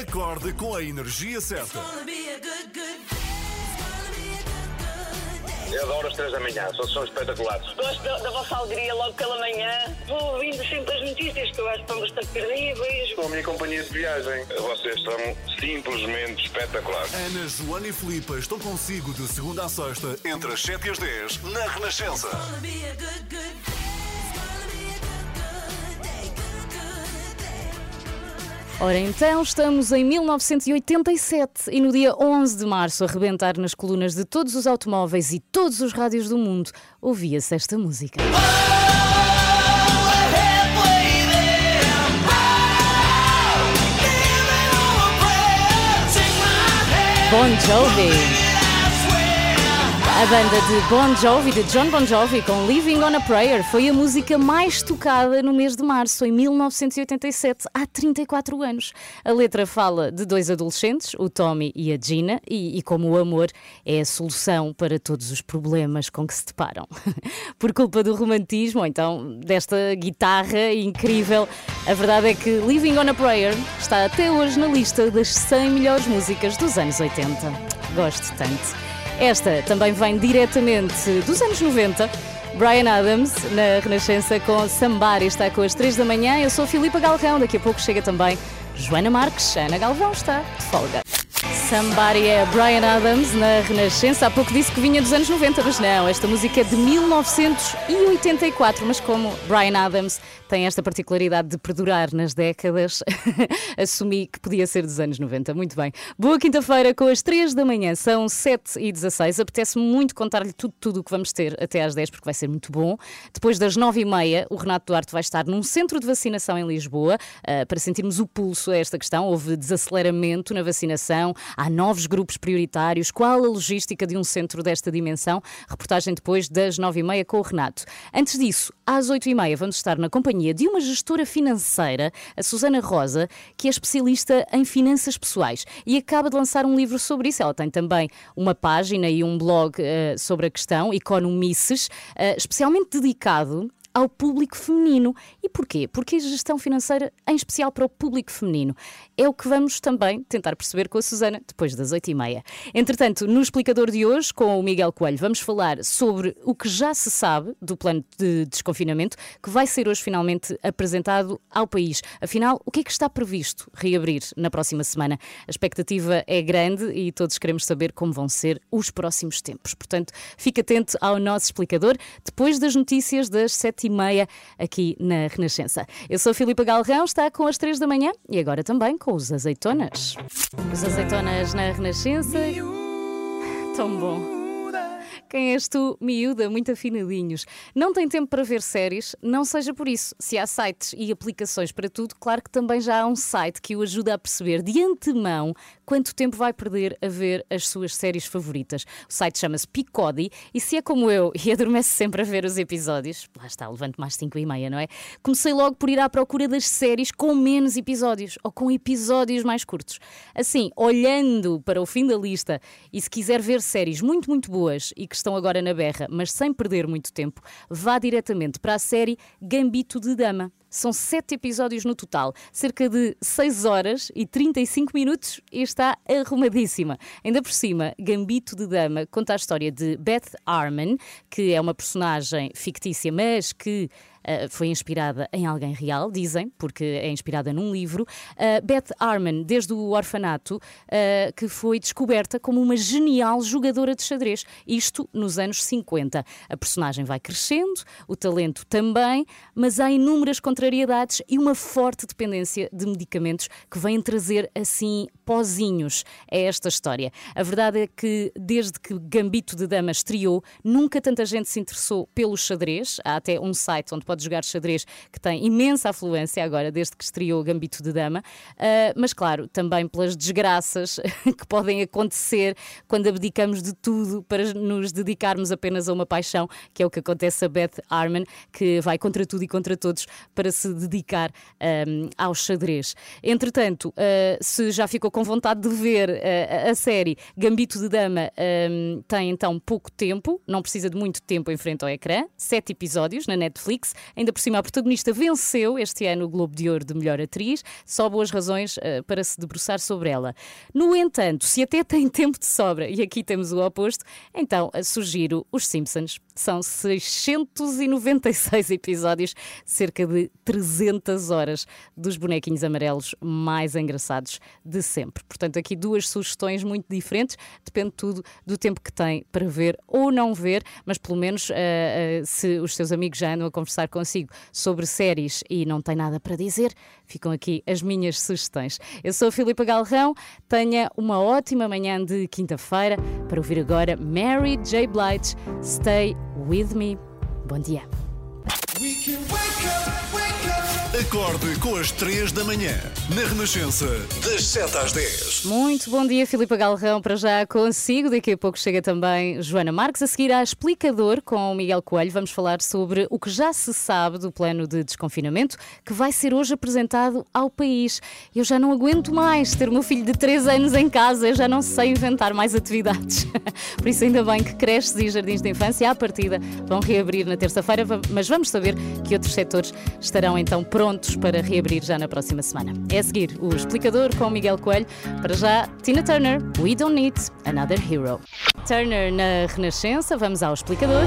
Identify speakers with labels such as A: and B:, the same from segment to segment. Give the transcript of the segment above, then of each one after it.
A: Acorde com a energia certa.
B: Eu adoro as três da manhã, são, são espetaculares.
C: Gosto da, da vossa alegria logo pela manhã. Vou ouvindo sempre as notícias que eu acho que estão bastante terríveis.
B: Com a minha companhia de viagem, vocês são simplesmente espetaculares.
A: Ana, Joana e Filipa estão consigo de segunda a sexta, entre as 7 e as 10, na Renascença.
D: Ora então, estamos em 1987 e no dia 11 de março, a rebentar nas colunas de todos os automóveis e todos os rádios do mundo, ouvia-se esta música. Bon Jovi. A banda de Bon Jovi, de John Bon Jovi, com Living on a Prayer, foi a música mais tocada no mês de março, em 1987, há 34 anos. A letra fala de dois adolescentes, o Tommy e a Gina, e, e como o amor é a solução para todos os problemas com que se deparam. Por culpa do romantismo, ou então desta guitarra incrível, a verdade é que Living on a Prayer está até hoje na lista das 100 melhores músicas dos anos 80. Gosto tanto. Esta também vem diretamente dos anos 90. Brian Adams, na Renascença, com Somebody, está com as 3 da manhã. Eu sou Filipa Galrão, daqui a pouco chega também Joana Marques. Ana Galvão está de folga. Somebody é Brian Adams na Renascença. Há pouco disse que vinha dos anos 90, mas não, esta música é de 1984. Mas como Brian Adams tem esta particularidade de perdurar nas décadas, assumi que podia ser dos anos 90. Muito bem. Boa quinta-feira com as 3 da manhã, são 7 e 16. Apetece-me muito contar-lhe tudo, tudo o que vamos ter até às 10, porque vai ser muito bom. Depois das 9 e meia, o Renato Duarte vai estar num centro de vacinação em Lisboa uh, para sentirmos o pulso a esta questão. Houve desaceleramento na vacinação, há novos grupos prioritários. Qual a logística de um centro desta dimensão? Reportagem depois das 9 e meia com o Renato. Antes disso, às 8 e meia, vamos estar na companhia companhia de uma gestora financeira, a Susana Rosa, que é especialista em finanças pessoais e acaba de lançar um livro sobre isso. Ela tem também uma página e um blog uh, sobre a questão, Economices, uh, especialmente dedicado ao público feminino. E porquê? Porque a gestão financeira, em especial para o público feminino, é o que vamos também tentar perceber com a Susana depois das oito e meia. Entretanto, no explicador de hoje, com o Miguel Coelho, vamos falar sobre o que já se sabe do plano de desconfinamento, que vai ser hoje finalmente apresentado ao país. Afinal, o que é que está previsto reabrir na próxima semana? A expectativa é grande e todos queremos saber como vão ser os próximos tempos. Portanto, fique atento ao nosso explicador depois das notícias das sete sete e meia aqui na Renascença. Eu sou Filipe Galrão, está com as três da manhã e agora também com os azeitonas. Os azeitonas na Renascença. Tão bom. Quem és tu, miúda, muito afinadinhos? Não tem tempo para ver séries? Não seja por isso. Se há sites e aplicações para tudo, claro que também já há um site que o ajuda a perceber de antemão quanto tempo vai perder a ver as suas séries favoritas. O site chama-se Picodi e se é como eu e adormece sempre a ver os episódios, lá está, levanto mais 5 e meia, não é? Comecei logo por ir à procura das séries com menos episódios ou com episódios mais curtos. Assim, olhando para o fim da lista e se quiser ver séries muito, muito boas e que estão agora na berra, mas sem perder muito tempo, vá diretamente para a série Gambito de Dama. São sete episódios no total, cerca de 6 horas e 35 minutos e está arrumadíssima. Ainda por cima, Gambito de Dama conta a história de Beth Harmon, que é uma personagem fictícia, mas que foi inspirada em alguém real, dizem, porque é inspirada num livro. Uh, Beth Harmon, desde o orfanato, uh, que foi descoberta como uma genial jogadora de xadrez, isto nos anos 50. A personagem vai crescendo, o talento também, mas há inúmeras contrariedades e uma forte dependência de medicamentos que vêm trazer assim pozinhos a esta história. A verdade é que desde que Gambito de Dama estreou, nunca tanta gente se interessou pelo xadrez. Há até um site onde pode jogar xadrez, que tem imensa afluência agora, desde que estreou Gambito de Dama. Uh, mas, claro, também pelas desgraças que podem acontecer quando abdicamos de tudo para nos dedicarmos apenas a uma paixão, que é o que acontece a Beth Harmon, que vai contra tudo e contra todos para se dedicar um, ao xadrez. Entretanto, uh, se já ficou com vontade de ver uh, a série Gambito de Dama, um, tem então pouco tempo, não precisa de muito tempo em frente ao ecrã, sete episódios na Netflix. Ainda por cima, a protagonista venceu este ano o Globo de Ouro de melhor atriz. Só boas razões uh, para se debruçar sobre ela. No entanto, se até tem tempo de sobra, e aqui temos o oposto, então uh, sugiro Os Simpsons. São 696 episódios, cerca de 300 horas dos bonequinhos amarelos mais engraçados de sempre. Portanto, aqui duas sugestões muito diferentes, depende tudo do tempo que tem para ver ou não ver, mas pelo menos uh, uh, se os seus amigos já andam a conversar consigo sobre séries e não têm nada para dizer, ficam aqui as minhas sugestões. Eu sou a Filipa Galrão, tenha uma ótima manhã de quinta-feira para ouvir agora Mary J. Blige, Stay With Me. Bom dia.
A: Acorde com as 3 da manhã, na Renascença, das 7 às 10.
D: Muito bom dia, Filipe Galrão, para já consigo. Daqui a pouco chega também Joana Marques. A seguir, a Explicador com o Miguel Coelho. Vamos falar sobre o que já se sabe do plano de desconfinamento que vai ser hoje apresentado ao país. Eu já não aguento mais ter o meu filho de 3 anos em casa. Eu já não sei inventar mais atividades. Por isso, ainda bem que creches e jardins de infância, à partida, vão reabrir na terça-feira. Mas vamos saber que outros setores estarão então prontos prontos para reabrir já na próxima semana. É a seguir o explicador com Miguel Coelho. Para já, Tina Turner, We Don't Need Another Hero. Turner na Renascença, vamos ao explicador.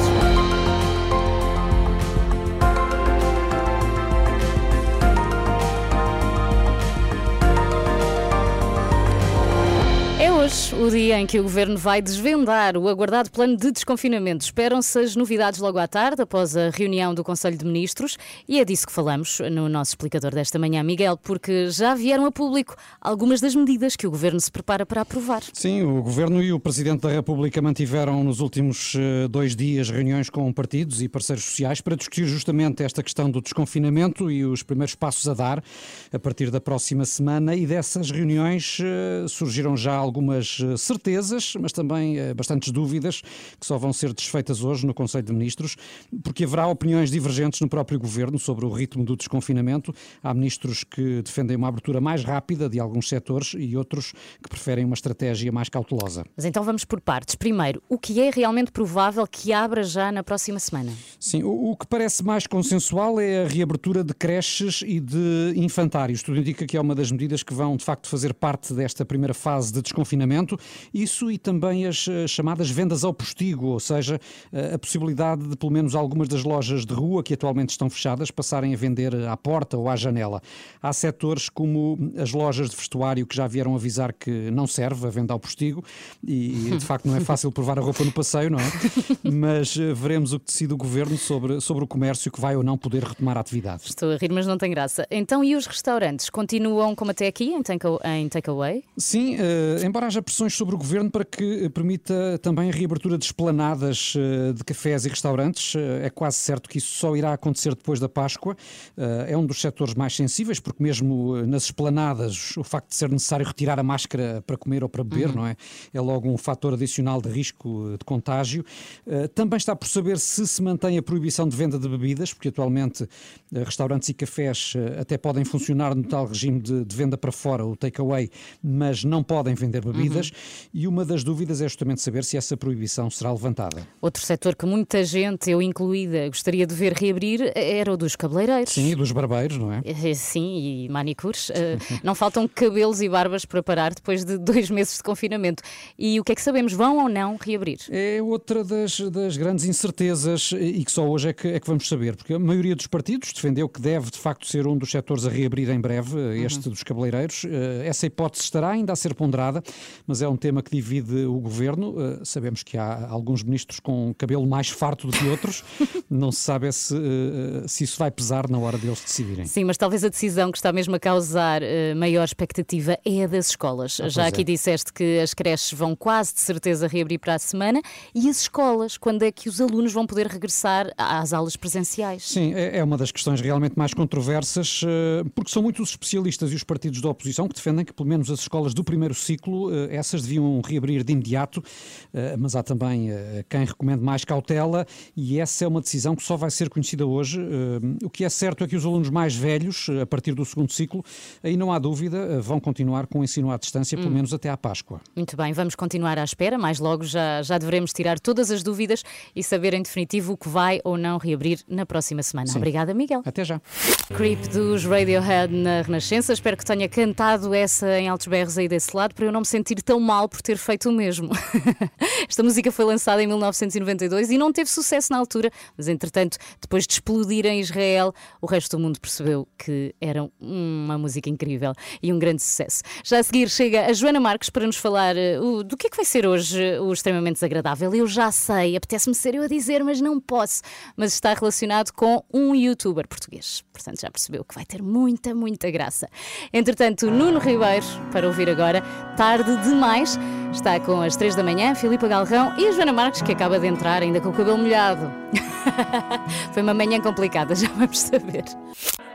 D: O dia em que o Governo vai desvendar o aguardado plano de desconfinamento. Esperam-se as novidades logo à tarde, após a reunião do Conselho de Ministros, e é disso que falamos no nosso explicador desta manhã, Miguel, porque já vieram a público algumas das medidas que o Governo se prepara para aprovar.
E: Sim, o Governo e o Presidente da República mantiveram nos últimos eh, dois dias reuniões com partidos e parceiros sociais para discutir justamente esta questão do desconfinamento e os primeiros passos a dar a partir da próxima semana, e dessas reuniões eh, surgiram já algumas algumas eh, certezas, mas também eh, bastantes dúvidas que só vão ser desfeitas hoje no Conselho de Ministros, porque haverá opiniões divergentes no próprio governo sobre o ritmo do desconfinamento. Há ministros que defendem uma abertura mais rápida de alguns setores e outros que preferem uma estratégia mais cautelosa.
D: Mas então vamos por partes. Primeiro, o que é realmente provável que abra já na próxima semana?
E: Sim, o, o que parece mais consensual é a reabertura de creches e de infantários. Tudo indica que é uma das medidas que vão, de facto, fazer parte desta primeira fase de desconfinamento isso e também as eh, chamadas vendas ao postigo, ou seja, eh, a possibilidade de pelo menos algumas das lojas de rua que atualmente estão fechadas passarem a vender à porta ou à janela. Há setores como as lojas de vestuário que já vieram avisar que não serve a venda ao postigo e de facto não é fácil provar a roupa no passeio, não é? Mas eh, veremos o que decide o governo sobre, sobre o comércio que vai ou não poder retomar a atividade.
D: Estou a rir, mas não tem graça. Então, e os restaurantes continuam como até aqui em takeaway?
E: Sim, uh, embora haja pressões sobre o governo para que permita também a reabertura de esplanadas eh, de cafés e restaurantes. Eh, é quase certo que isso só irá acontecer depois da Páscoa. Eh, é um dos setores mais sensíveis, porque mesmo nas esplanadas, o facto de ser necessário retirar a máscara para comer ou para beber, uhum. não é? É logo um fator adicional de risco de contágio. Também está por saber se se mantém a proibição de venda de bebidas, porque atualmente restaurantes e cafés até podem funcionar no tal regime de, de venda para fora, o takeaway, mas não podem vender bebidas bebidas uhum. e uma das dúvidas é justamente saber se essa proibição será levantada.
D: Outro setor que muita gente, eu incluída, gostaria de ver reabrir era o dos cabeleireiros.
E: Sim, e dos barbeiros, não é?
D: Eh, sim, e manicures. Eh, não faltam cabelos e barbas para parar depois de dois meses de confinamento. E o que é que sabemos? Vão ou não reabrir?
E: É outra das, das grandes incertezas e que só hoje é que, é que vamos saber, porque a maioria dos partidos defendeu que deve de facto ser um dos setores a reabrir em breve, eh, este uhum. dos cabeleireiros. Essa hipótese estará ainda a ser ponderada mas é um tema que divide o governo. Uh, sabemos que há alguns ministros com cabelo mais farto do que outros. Não se sabe se, uh, se isso vai pesar na hora deles decidirem.
D: Sim, mas talvez a decisão que está mesmo a causar maior expectativa é a das escolas. Ah, Já aqui é. disseste que as creches vão quase de certeza reabrir para a semana e as escolas, quando é que os alunos vão poder regressar às aulas presenciais?
E: Sim, é, é uma das questões realmente mais controversas, porque são muitos os especialistas e os partidos da oposição que defendem que pelo menos as escolas do primeiro ciclo essas deviam reabrir de imediato, eh, mas há também eh, quem recomende mais cautela e essa é uma decisão que só vai ser conhecida hoje. O que é certo é que os alunos mais velhos, a partir do segundo ciclo, aí não há dúvida, vão continuar com o ensino à distância, pelo hum. menos até à Páscoa.
D: Muito bem, vamos continuar à espera, mais logo já, já devemos tirar todas as dúvidas e saber em definitivo o que vai ou não reabrir na próxima semana. Sim. Obrigada, Miguel.
E: Até já.
D: Creep dos Radiohead na Renascença. Espero que tenha cantado essa em altos berros aí desse lado para eu não me sentir tão mal por ter feito o mesmo. Esta música foi lançada em 1992 e não teve sucesso na altura, mas entretanto, depois de explodir em Israel, o resto do mundo percebeu que era uma música incrível e um grande sucesso. Já a seguir chega a Joana Marques para nos falar uh, do que é que vai ser hoje uh, o extremamente desagradável. Eu já sei, apetece-me ser eu a dizer, mas não posso. Mas está relacionado com um youtuber português. Portanto, já percebeu que vai ter muita, muita graça. Entretanto, Nuno Ribeiro, para ouvir agora, tarde demais, está com as três da manhã, Filipa Galrão e a Joana Marques, que acaba de entrar ainda com o cabelo molhado. Foi uma manhã complicada, já vamos saber.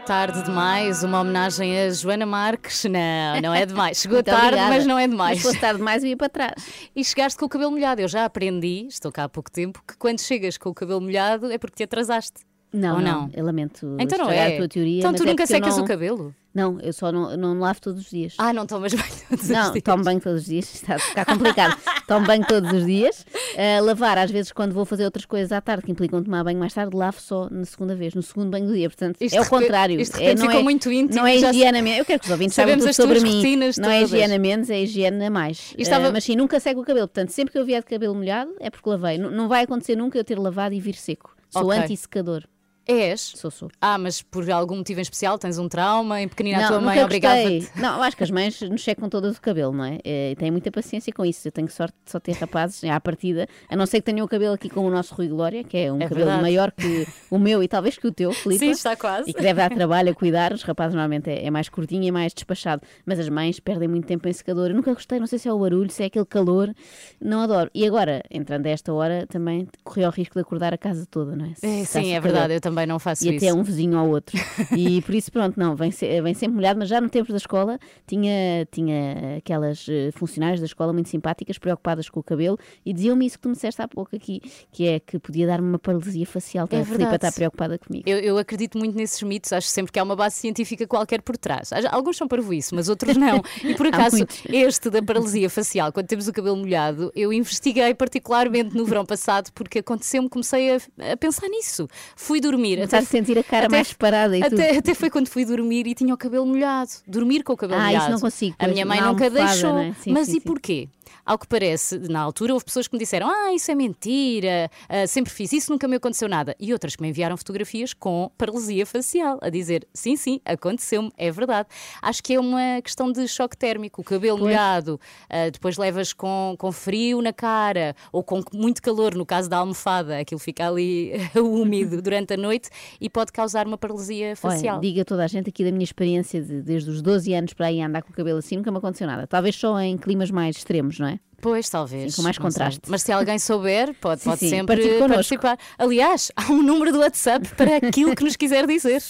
D: Tarde demais, uma homenagem a Joana Marques. Não, não é demais. Chegou tarde, obrigada. mas não é demais.
F: Fosse tarde demais, eu ia para trás.
D: E chegaste com o cabelo molhado. Eu já aprendi, estou cá há pouco tempo, que quando chegas com o cabelo molhado é porque te atrasaste.
F: Não,
D: Ou
F: não,
D: não?
F: eu lamento
D: então não é.
F: a tua teoria.
D: Então tu
F: é
D: nunca secas
F: não...
D: o cabelo?
F: Não, eu só não, não lavo todos os dias.
D: Ah, não tomas banho todos
F: não,
D: os dias?
F: Não, tomo banho todos os dias, está a ficar complicado. tomo banho todos os dias. Uh, lavar, às vezes, quando vou fazer outras coisas à tarde que implicam tomar banho mais tarde, lavo só na segunda vez, no segundo banho do dia. Portanto,
D: isto
F: é o contrário.
D: Isto
F: é,
D: não ficou
F: é,
D: muito íntimo.
F: Não é higiene menos. Eu quero que os ouvintes saibam tudo sobre mim. Não é higiene a menos, é higiene a mais. Estava... Uh, mas sim, nunca seco o cabelo. Portanto, sempre que eu vier de cabelo molhado, é porque lavei. N não vai acontecer nunca eu ter lavado e vir seco. Sou okay. anti-secador.
D: És?
F: Sou, sou.
D: Ah, mas por algum motivo em especial tens um trauma, em pequenina a tua mãe obrigada
F: Não, acho que as mães nos checam todas o cabelo, não é? E têm muita paciência com isso. Eu tenho sorte de só ter rapazes à partida, a não ser que tenham o cabelo aqui como o nosso Rui Glória, que é um é cabelo verdade. maior que o meu e talvez que o teu, Filipe.
D: Sim, está quase.
F: E que deve dar trabalho a cuidar. Os rapazes normalmente é, é mais curtinho e mais despachado. Mas as mães perdem muito tempo em secador. Eu nunca gostei, não sei se é o barulho, se é aquele calor. Não adoro. E agora, entrando a esta hora, também corri ao risco de acordar a casa toda, não é?
D: é sim, é verdade. Eu também não faço e isso
F: um vizinho ao outro. E por isso, pronto, não, vem, se, vem sempre molhado, mas já no tempo da escola tinha, tinha aquelas eh, funcionárias da escola muito simpáticas, preocupadas com o cabelo, e diziam-me isso que tu me disseste há pouco aqui, que é que podia dar-me uma paralisia facial. Então, é a Filipe está preocupada comigo.
D: Eu, eu, acredito muito nesses mitos, acho sempre que há uma base científica qualquer por trás. Alguns são para isso, mas outros não. E por acaso, este da paralisia facial, quando temos o cabelo molhado, eu investiguei particularmente no verão passado, porque aconteceu-me, comecei a, a pensar nisso. Fui dormir.
F: Começar a sentir a cara até, mais parada e
D: até,
F: tudo.
D: Até foi quando fui dormir e tinha o cabelo molhado. Dormir com o cabelo
F: ah,
D: molhado.
F: Ah, isso não consigo.
D: A minha mãe nunca deixou.
F: Né? Sim,
D: mas
F: sim,
D: e porquê? Ao que parece, na altura houve pessoas que me disseram: Ah, isso é mentira, uh, sempre fiz isso, nunca me aconteceu nada. E outras que me enviaram fotografias com paralisia facial, a dizer: Sim, sim, aconteceu-me, é verdade. Acho que é uma questão de choque térmico. O cabelo pois. molhado, uh, depois levas com, com frio na cara ou com muito calor, no caso da almofada, aquilo fica ali úmido durante a noite e pode causar uma paralisia facial.
F: Olha, diga toda a gente aqui da minha experiência de, desde os 12 anos para aí andar com o cabelo assim, nunca me aconteceu nada. Talvez só em climas mais extremos, não é?
D: Pois, talvez.
F: Sim, com mais contraste.
D: Mas se alguém souber, pode, sim, pode sim, sempre participar. Aliás, há um número do WhatsApp para aquilo que nos quiser dizer.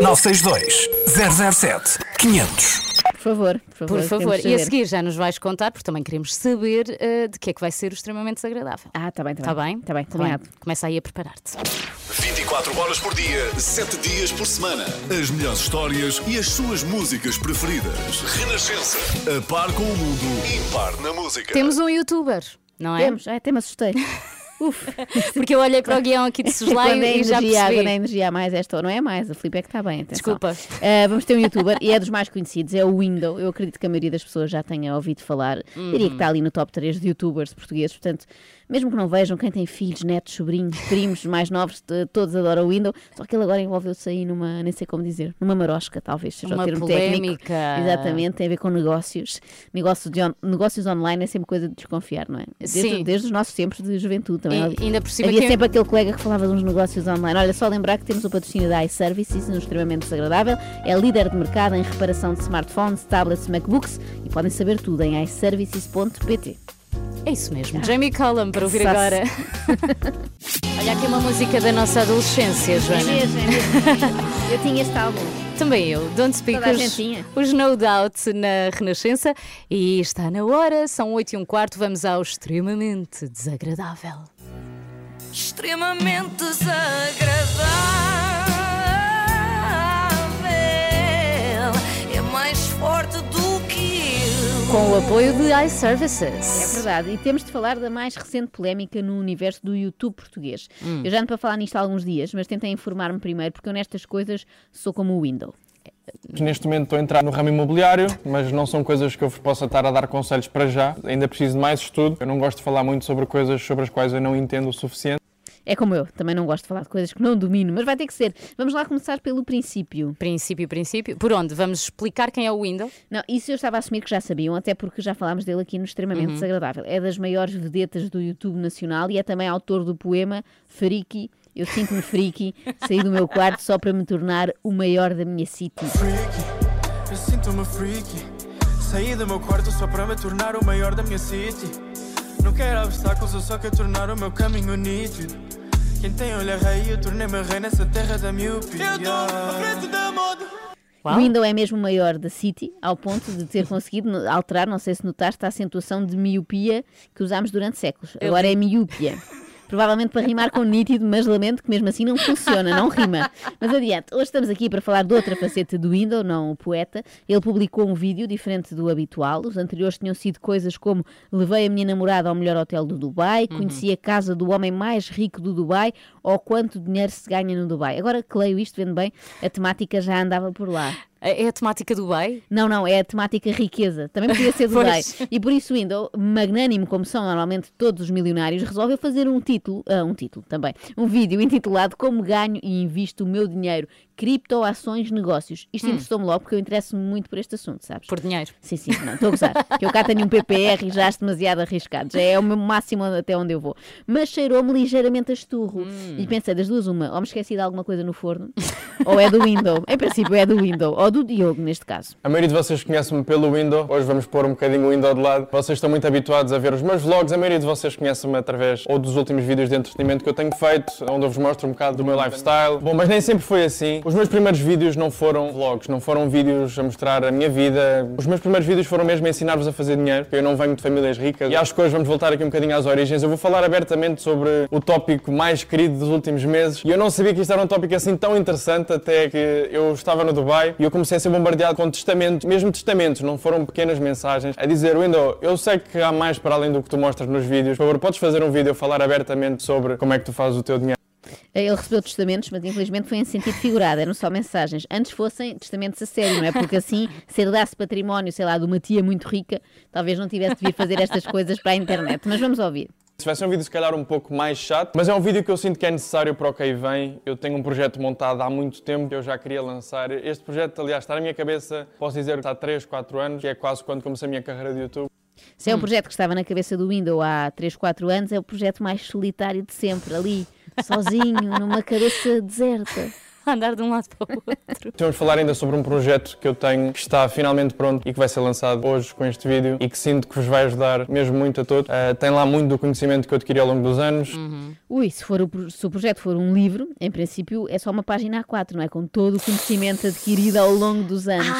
A: 962 007 500
F: por favor, por favor.
D: Por favor. E a seguir já nos vais contar, porque também queremos saber uh, de que é que vai ser o extremamente desagradável.
F: Ah, está bem,
D: está
F: tá bem.
D: Está bem,
F: está bem.
D: Começa aí a preparar-te.
A: 24 horas por dia, 7 dias por semana. As melhores histórias e as suas músicas preferidas. Renascença. A par com o mundo, impar na música.
D: Temos um youtuber, não é?
F: Temos, até me assustei. Uf.
D: Porque eu olhei para o guião aqui de Soslaio é e já percebi.
F: Quando é energia a mais, esta não é mais, a Filipe é que está bem, atenção.
D: Desculpa.
F: Uh, vamos ter um youtuber e é dos mais conhecidos, é o Window. Eu acredito que a maioria das pessoas já tenha ouvido falar. Uhum. Diria que está ali no top 3 de youtubers portugueses, portanto mesmo que não vejam, quem tem filhos, netos, sobrinhos, primos mais novos, todos adoram o Windows, só que ele agora envolveu-se aí numa, nem sei como dizer, numa marosca, talvez seja
D: uma
F: o termo
D: polémica.
F: técnico. Exatamente, tem a ver com negócios. Negócios, de on, negócios online é sempre coisa de desconfiar, não é? Desde,
D: Sim.
F: desde os nossos tempos de juventude também.
D: E, ainda por cima
F: Havia
D: que...
F: sempre aquele colega que falava de uns negócios online. Olha, só lembrar que temos o patrocínio da iServices, um extremamente desagradável. É líder de mercado em reparação de smartphones, tablets, MacBooks e podem saber tudo em iServices.pt.
D: É isso mesmo, Jamie Cullum para ouvir agora. Olha aqui uma música da nossa adolescência, Joana.
F: É mesmo, é mesmo. Eu tinha este álbum.
D: Também eu, Don't Speak,
F: Toda
D: os, os No Doubt na Renascença. E está na hora, são 8 e um quarto, vamos ao extremamente desagradável.
G: extremamente desagradável. É mais forte do.
D: Com o apoio de
F: É
D: iServices.
F: verdade, e temos de falar da mais recente polémica no universo do YouTube português.
D: Hum.
F: Eu já ando para falar nisto há alguns dias, mas tentei informar-me primeiro, porque eu nestas coisas sou como o Windows.
H: Neste momento estou a entrar no ramo imobiliário, mas não são coisas que eu vos possa estar a dar conselhos para já. Ainda preciso de mais estudo. Eu não gosto de falar muito sobre coisas sobre as quais eu não entendo o suficiente.
F: É como eu, também não gosto de falar de coisas que não domino, mas vai ter que ser. Vamos lá começar pelo princípio.
D: Princípio, princípio. Por onde? Vamos explicar quem é o Windows?
F: Não, isso eu estava a assumir que já sabiam, até porque já falámos dele aqui no Extremamente Desagradável. É das maiores vedetas do YouTube nacional e é também autor do poema Friki. Eu sinto-me friki, saí do meu quarto só para me tornar o maior da minha city.
I: freaky. Eu sinto-me freaky. Saí do meu quarto só para me tornar o maior da minha city. Não quero obstáculos, eu só quero tornar o meu caminho nítido. Quem tem olho rei, eu tornei-me rei nessa terra da miopia. Eu estou à frente da moda.
F: O Windows é mesmo o maior da City, ao ponto de ter conseguido alterar, não sei se notaste, a acentuação de miopia que usámos durante séculos. Agora é miúpia. Provavelmente para rimar com nítido, mas lamento que mesmo assim não funciona, não rima. Mas adiante, hoje estamos aqui para falar de outra faceta do Windows, não o poeta. Ele publicou um vídeo diferente do habitual. Os anteriores tinham sido coisas como levei a minha namorada ao melhor hotel do Dubai, conheci a casa do homem mais rico do Dubai ou quanto dinheiro se ganha no Dubai. Agora que leio isto, vendo bem, a temática já andava por lá.
D: É é a temática do Dubai?
F: Não, não, é a temática riqueza. Também podia ser Dubai.
D: Pois.
F: E por isso, Windows, magnânimo como são normalmente todos os milionários, resolveu fazer um título, ah, um título também, um vídeo intitulado Como ganho e invisto o meu dinheiro, criptoações, negócios. Isto interessou-me logo porque eu interesso-me muito por este assunto, sabes?
D: Por dinheiro.
F: Sim, sim, não, estou a gozar. Que eu cá tenho um PPR e já acho demasiado arriscado. Já é o meu máximo até onde eu vou. Mas cheirou-me ligeiramente a esturro. E pensei, das duas, uma, ou me esqueci de alguma coisa no forno, ou é do Windows. Em princípio é do Windows, ou do Diogo, neste caso.
H: A maioria de vocês conhece-me pelo Windows. Hoje vamos pôr um bocadinho o Windows de lado. Vocês estão muito habituados a ver os meus vlogs. A maioria de vocês conhece-me através ou dos últimos vídeos de entretenimento que eu tenho feito, onde eu vos mostro um bocado do meu lifestyle. Bom, mas nem sempre foi assim. Os meus primeiros vídeos não foram vlogs, não foram vídeos a mostrar a minha vida. Os meus primeiros vídeos foram mesmo ensinar-vos a fazer dinheiro, porque eu não venho de famílias ricas. E acho que hoje vamos voltar aqui um bocadinho às origens. Eu vou falar abertamente sobre o tópico mais querido dos últimos meses. E eu não sabia que isto era um tópico assim tão interessante, até que eu estava no Dubai e eu comecei a ser bombardeado com testamentos, mesmo testamentos, não foram pequenas mensagens, a dizer, Window, eu sei que há mais para além do que tu mostras nos vídeos. Por favor, podes fazer um vídeo a falar abertamente sobre como é que tu fazes o teu dinheiro.
F: Ele recebeu testamentos, mas infelizmente foi em sentido figurado, eram só mensagens. Antes fossem testamentos a sério, não é? Porque assim, se herdasse património, sei lá, de uma tia muito rica, talvez não tivesse de vir fazer estas coisas para a internet. Mas vamos ouvir.
H: Se vai ser um vídeo se calhar um pouco mais chato, mas é um vídeo que eu sinto que é necessário para o que aí vem. Eu tenho um projeto montado há muito tempo que eu já queria lançar. Este projeto, aliás, está na minha cabeça, posso dizer que está há 3, 4 anos, que é quase quando comecei a minha carreira de YouTube.
F: Se é um projeto que estava na cabeça do Windows há 3, 4 anos, é o projeto mais solitário de sempre, ali, sozinho, numa cabeça deserta.
D: Andar de um lado para o outro.
H: Vamos falar ainda sobre um projeto que eu tenho que está finalmente pronto e que vai ser lançado hoje com este vídeo e que sinto que vos vai ajudar mesmo muito a todos. Ah, tem lá muito do conhecimento que eu adquiri ao longo dos anos.
F: Ui, se, for o, se o projeto for um livro, em princípio é só uma página A4, não é? Com todo o conhecimento adquirido ao longo dos anos.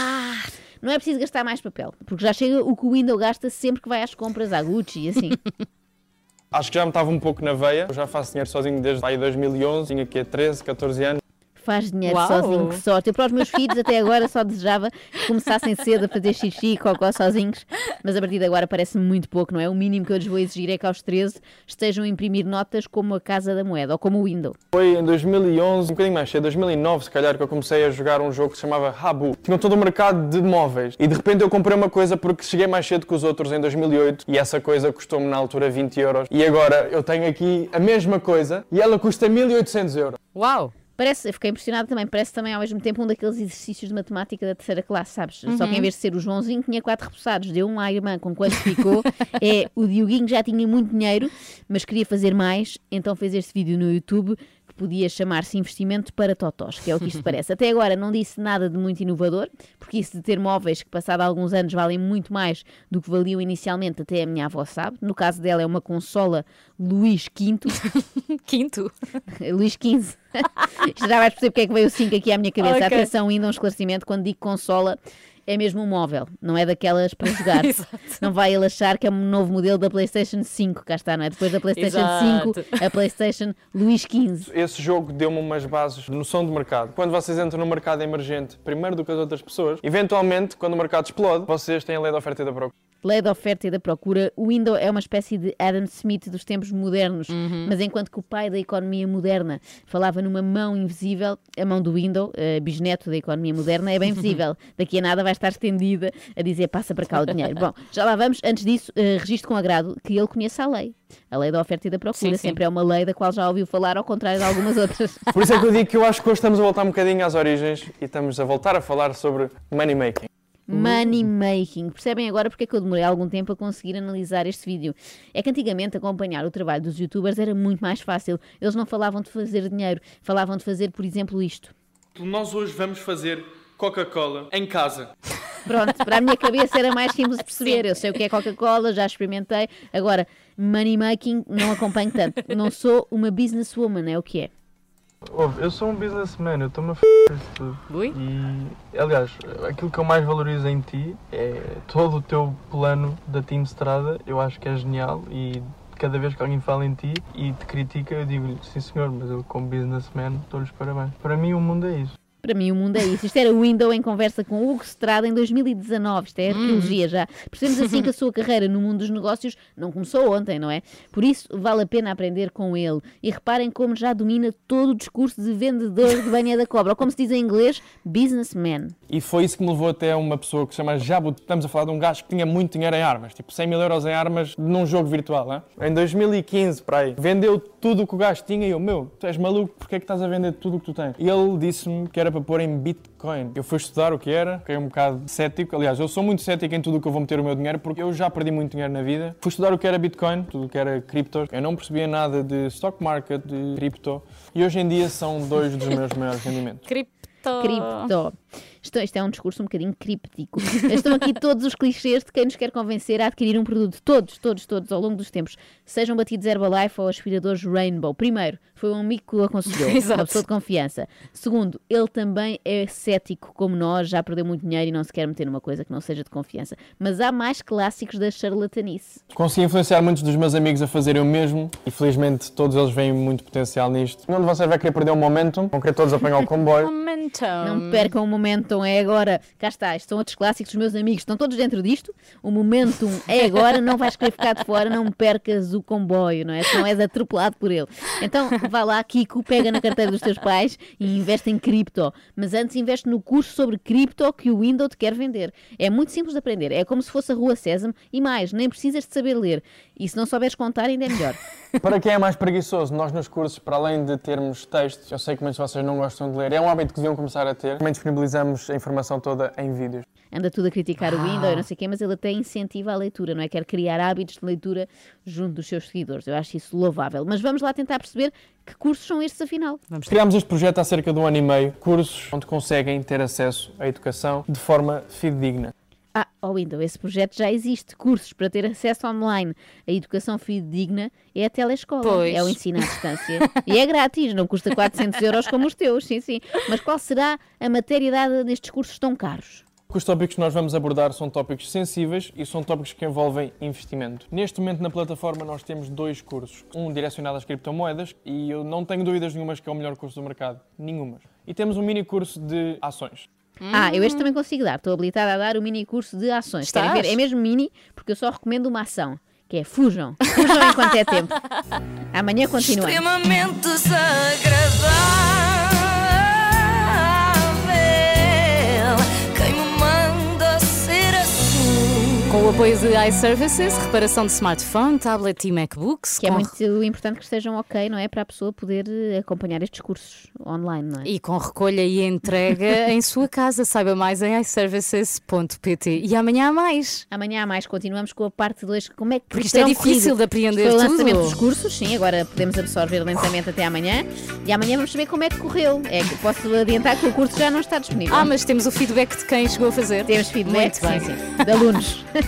F: Não é preciso gastar mais papel, porque já chega o que o Windows gasta sempre que vai às compras à Gucci e assim.
H: Acho que já me estava um pouco na veia. Eu já faço dinheiro sozinho desde aí 2011, tinha aqui 13, 14 anos.
F: Faz dinheiro
D: Uau!
F: sozinho, que sorte. Eu para os meus filhos até agora só desejava que começassem cedo a fazer xixi e cocó sozinhos, mas a partir de agora parece-me muito pouco, não é? O mínimo que eu lhes vou exigir é que aos 13 estejam a imprimir notas como a Casa da Moeda ou como o Windows.
H: Foi em 2011, um bocadinho mais cedo, 2009 se calhar, que eu comecei a jogar um jogo que se chamava Habu. Tinha todo o mercado de móveis e de repente eu comprei uma coisa porque cheguei mais cedo que os outros em 2008 e essa coisa custou-me na altura 20 euros. E agora eu tenho aqui a mesma coisa e ela custa 1800 euros.
D: Uau!
F: Parece, eu fiquei impressionada também, parece também ao mesmo tempo um daqueles exercícios de matemática da terceira classe, sabes? Só que em vez de ser o Joãozinho tinha quatro repousados, deu um à irmã com quanto ficou. é, o Dioguinho já tinha muito dinheiro, mas queria fazer mais, então fez este vídeo no YouTube podia chamar-se investimento para totós, que é o que isto parece. Até agora não disse nada de muito inovador, porque isso de ter móveis que, passado alguns anos, valem muito mais do que valiam inicialmente, até a minha avó sabe. No caso dela, é uma consola Luís V.
D: Quinto.
F: Luís XV. Já vais perceber porque é que veio o 5 aqui à minha cabeça.
D: Ok.
F: Atenção, ainda um esclarecimento, quando digo consola, é mesmo um móvel, não é daquelas para jogar. Não vai ele achar que é um novo modelo da PlayStation 5, cá está, não é? Depois da PlayStation
D: Exato.
F: 5, a PlayStation Luís XV.
H: Esse jogo deu-me umas bases de noção de mercado. Quando vocês entram no mercado emergente, primeiro do que as outras pessoas, eventualmente, quando o mercado explode, vocês têm a lei da oferta e da procura.
F: Lei da oferta e da procura, o Windows é uma espécie de Adam Smith dos tempos modernos, mas enquanto que o pai da economia moderna falava numa mão invisível, a mão do Windows, eh, bisneto da economia moderna, é bem visível. Daqui a nada vai estar estendida a dizer passa para cá o dinheiro. Bom, já lá vamos. Antes disso, eh, registro com agrado que ele conheça a lei. A lei da oferta e da procura
D: Sim, sim.
F: sempre é uma lei da qual já ouviu falar, ao contrário de algumas outras.
H: Por isso é que eu digo que eu acho que hoje estamos a voltar um bocadinho às origens e estamos a voltar a falar sobre money making.
F: Money making. Percebem agora porque é que eu demorei algum tempo a conseguir analisar este vídeo? É que antigamente acompanhar o trabalho dos youtubers era muito mais fácil. Eles não falavam de fazer dinheiro, falavam de fazer, por exemplo, isto.
J: Nós hoje vamos fazer Coca-Cola em casa.
F: Pronto, para a minha cabeça era mais simples de perceber. Eu sei o que é Coca-Cola, já experimentei. Agora, money making não acompanho tanto. Não sou uma businesswoman, é o que é.
K: Ouve, eu sou um businessman, eu estou-me a f isso tudo.
D: Ui.
K: E, aliás, aquilo que eu mais valorizo em ti é todo o teu plano da Team Strada. Eu acho que é genial e cada vez que alguém fala em ti e te critica, eu digo-lhe, sim senhor, mas eu como businessman dou-lhes parabéns. Para mim o mundo é isso.
F: Para mim, o mundo é isso. Isto era o Window em conversa com Hugo Estrada em 2019. Isto é arqueologia já. Percebemos assim que a sua carreira no mundo dos negócios não começou ontem, não é? Por isso, vale a pena aprender com ele. E reparem como já domina todo o discurso de vendedor de banha da cobra. Ou como se diz em inglês, businessman.
H: E foi isso que me levou até a uma pessoa que se chama Jabu. Estamos a falar de um gajo que tinha muito dinheiro em armas, tipo 100 mil euros em armas num jogo virtual. Hein? Em 2015, para aí, vendeu tudo o que o gajo tinha e eu, meu, tu és maluco, porque é que estás a vender tudo o que tu tens? E ele disse-me que era para pôr em Bitcoin. Eu fui estudar o que era, fiquei um bocado cético. Aliás, eu sou muito cético em tudo o que eu vou meter o meu dinheiro, porque eu já perdi muito dinheiro na vida. Fui estudar o que era Bitcoin, tudo o que era criptos. Eu não percebia nada de stock market, de cripto. E hoje em dia são dois dos meus maiores rendimentos.
D: Cripto.
F: Cripto. Isto, isto é um discurso um bocadinho críptico. Estão aqui todos os clichês de quem nos quer convencer a adquirir um produto. Todos, todos, todos, ao longo dos tempos. Sejam batidos Herbalife ou aspiradores Rainbow. Primeiro, foi um amigo que o aconselhou.
D: Exato.
F: Uma pessoa de confiança. Segundo, ele também é cético como nós, já perdeu muito dinheiro e não se quer meter numa coisa que não seja de confiança. Mas há mais clássicos da charlatanice.
H: Consegui influenciar muitos dos meus amigos a fazerem o mesmo e felizmente todos eles veem muito potencial nisto. Nenhum de vocês vai querer perder o momentum, vão querer todos apanhar o comboio.
D: Momentum.
F: Não percam o momentum, é agora. Cá está, estes são outros clássicos dos meus amigos, estão todos dentro disto. O momentum é agora, não vais querer ficar de fora, não percas o comboio, não é? Senão és atropelado por ele. Então vá lá, Kiko, pega na carteira dos teus pais e investe em cripto. Mas antes investe no curso sobre cripto que o Windows te quer vender. É muito simples de aprender, é como se fosse a Rua Sésamo e mais, nem precisas de saber ler. E se não souberes contar, ainda é melhor.
H: Para quem é mais preguiçoso, nós nos cursos, para além de termos textos, eu sei que muitos de vocês não gostam de ler, é um hábito que deviam começar a ter. Também disponibilizamos a informação toda em vídeos.
F: anda tudo a criticar o Windows, e não sei o quê, mas ele até incentiva a leitura, não é? Quer criar hábitos de leitura junto dos seus seguidores. Eu acho isso louvável. Mas vamos lá tentar perceber que cursos são estes, afinal.
H: Criámos este projeto há cerca de um ano e meio, cursos onde conseguem ter acesso à educação de forma fidedigna.
F: Ah, ó Windows, esse projeto já existe. Cursos para ter acesso online. A educação fidedigna é a telescola.
D: Pois.
F: É o ensino à distância. e é grátis, não custa 400 euros como os teus, sim, sim. Mas qual será a matéria dada nestes cursos tão caros?
H: Os tópicos que nós vamos abordar são tópicos sensíveis e são tópicos que envolvem investimento. Neste momento na plataforma nós temos dois cursos, um direcionado às criptomoedas e eu não tenho dúvidas nenhumas que é o melhor curso do mercado, nenhumas. E temos um mini curso de ações.
F: Ah, eu este também consigo dar. Estou habilitada a dar o mini curso de ações. Querem
D: Estás?
F: ver? É mesmo mini, porque eu só recomendo uma ação. Que é fujam. Fujam enquanto é tempo. Amanhã continuamos.
G: Extremamente desagradável.
D: Com o apoio de iServices, reparação de smartphone, tablet e MacBooks.
F: Que é muito importante que estejam ok, não é? Para a pessoa poder eh, acompanhar estes cursos online, não é?
D: E com recolha e entrega em sua casa. Saiba mais em iServices.pt. E amanhã há mais.
F: Amanhã há mais, continuamos com a parte 2. Como é que
D: Porque isto é difícil de apreender
F: Foi o
D: tudo.
F: lançamento dos cursos, sim, agora podemos absorver lentamente até amanhã. E amanhã vamos saber como é que correu. É que posso adiantar que o curso já não está disponível.
D: Ah, mas temos o feedback de quem chegou a fazer.
F: Temos feedback,
D: Muito bem.
F: sim, sim, de alunos.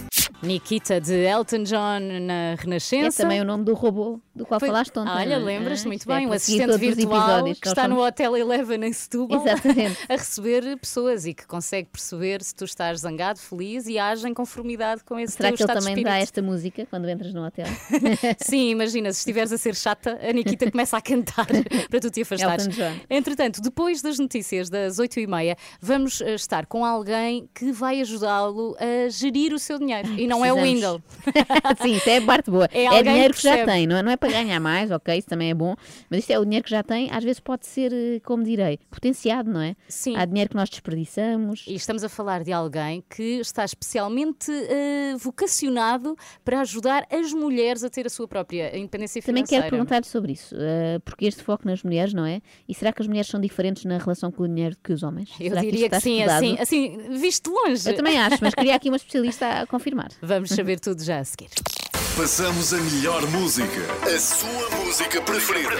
D: Nikita de Elton John na
F: É
D: Renascença.
F: também o nome do robô do qual
D: Foi-
F: falaste ontem.
D: Olha,
F: é?
D: lembras-te
F: Ah,
D: muito
F: é
D: bem,
F: para seguir
D: assistente virtual que está no
F: somos-
D: Hotel Eleven em Setúbal
F: Exatamente.
D: a receber pessoas e que consegue perceber se tu estás zangado, feliz e age em conformidade com esse
F: Será
D: teu
F: que ele também dá esta música quando entras no hotel?
D: Sim, imagina, se estiveres a ser chata, a Nikita começa a cantar para tu te afastares.
F: Elton John.
D: Entretanto, depois das notícias das 8h30, vamos eh, estar com alguém que vai ajudá-lo a gerir o seu dinheiro. Não é o. Windle.
F: Sim, isso é a parte boa.
D: É
F: É, dinheiro
D: que
F: que já tem, não é? não é para ganhar mais, ok, isso também é bom, mas isto é o dinheiro que já tem, às vezes pode ser, eh, como direi, potenciado, não é?
D: Sim.
F: Há dinheiro que nós desperdiçamos.
D: E estamos a falar de alguém que está especialmente eh, vocacionado para ajudar as mulheres a ter a sua própria independência
F: Também
D: financeira.
F: quero perguntar-lhe sobre isso, eh, porque este foco nas mulheres, não é? E será que as mulheres são diferentes na relação com o dinheiro que os homens?
D: Eu
F: Será
D: diria que,
F: está
D: sim,
F: estudado?
D: assim, assim, visto longe.
F: Eu também acho, mas queria aqui uma especialista a confirmar.
D: Vamos saber tudo já a seguir.
A: Passamos a melhor música, a sua música preferida.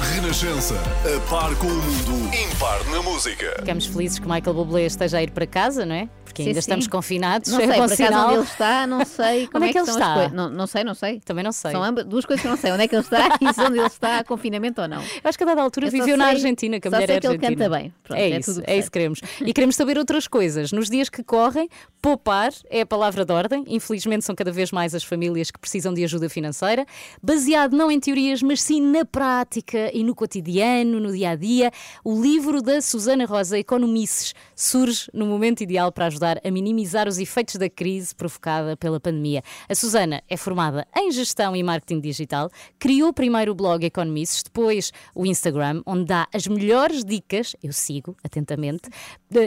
A: Renascença, a par com o mundo, impar na música.
D: Ficamos felizes que Michael Bublé esteja a ir para casa, não é? Porque
F: Sim,
D: ainda
F: sim.
D: estamos confinados.
F: Não
D: é
F: sei,
D: bom
F: por acaso
D: sinal.
F: onde ele está, não sei como
D: Onde é que ele
F: as
D: está?
F: coisas. Não, não sei, não sei.
D: Também não sei.
F: São ambas, duas coisas que eu não sei. Onde é que ele está e se onde ele está, confinamento ou não.
D: Eu acho que a dada altura
F: Eu só
D: viveu na
F: sei-
D: Argentina, que a
F: só
D: mulher
F: sei
D: é
F: que ele
D: argentina.
F: canta bem. Pronto,
D: é,
F: é
D: isso,
F: tudo que
D: é
F: sei.
D: isso que queremos. E queremos saber outras coisas. Nos dias que correm, poupar é a palavra de ordem. Infelizmente são cada vez mais as famílias que precisam de ajuda financeira, baseado não em teorias, mas sim na prática e no cotidiano, no dia a dia. O livro da Susana Rosa, Economices, surge no momento ideal para ajudar a minimizar os efeitos da crise provocada pela pandemia. A Susana é formada em gestão e marketing digital, criou primeiro o blog Economices, depois o Instagram, onde dá as melhores dicas, eu sigo atentamente,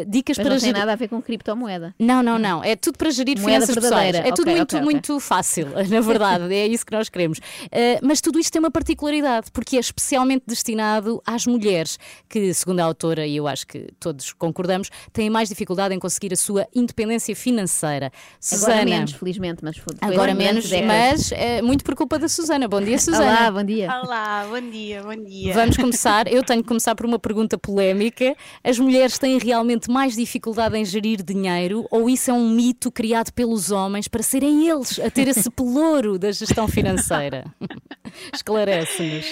D: dicas
F: Mas
D: para
F: não tem nada a ver com criptomoeda.
D: não, não, não. É tudo para gerir
F: Moeda
D: finanças pessoais. É tudo
F: Ok,
D: muito,
F: ok, ok.
D: muito fácil, na verdade. é isso que nós queremos. Uh, mas tudo isto tem uma particularidade, porque é especialmente destinado às mulheres, que, segundo a autora, e eu acho que todos concordamos, têm mais dificuldade em conseguir a sua independência financeira. Susana.
F: Agora menos, felizmente, mas
D: Agora menos, mas é muito por culpa da Susana. Bom dia, Susana.
F: Olá, bom dia.
L: Olá, bom dia, bom dia.
D: Vamos começar. Eu tenho que começar por uma pergunta polémica. As mulheres têm realmente mais dificuldade em gerir dinheiro ou isso é um mito criado pelos homens para serem eles a ter esse pelouro da gestão financeira? Esclarece-nos.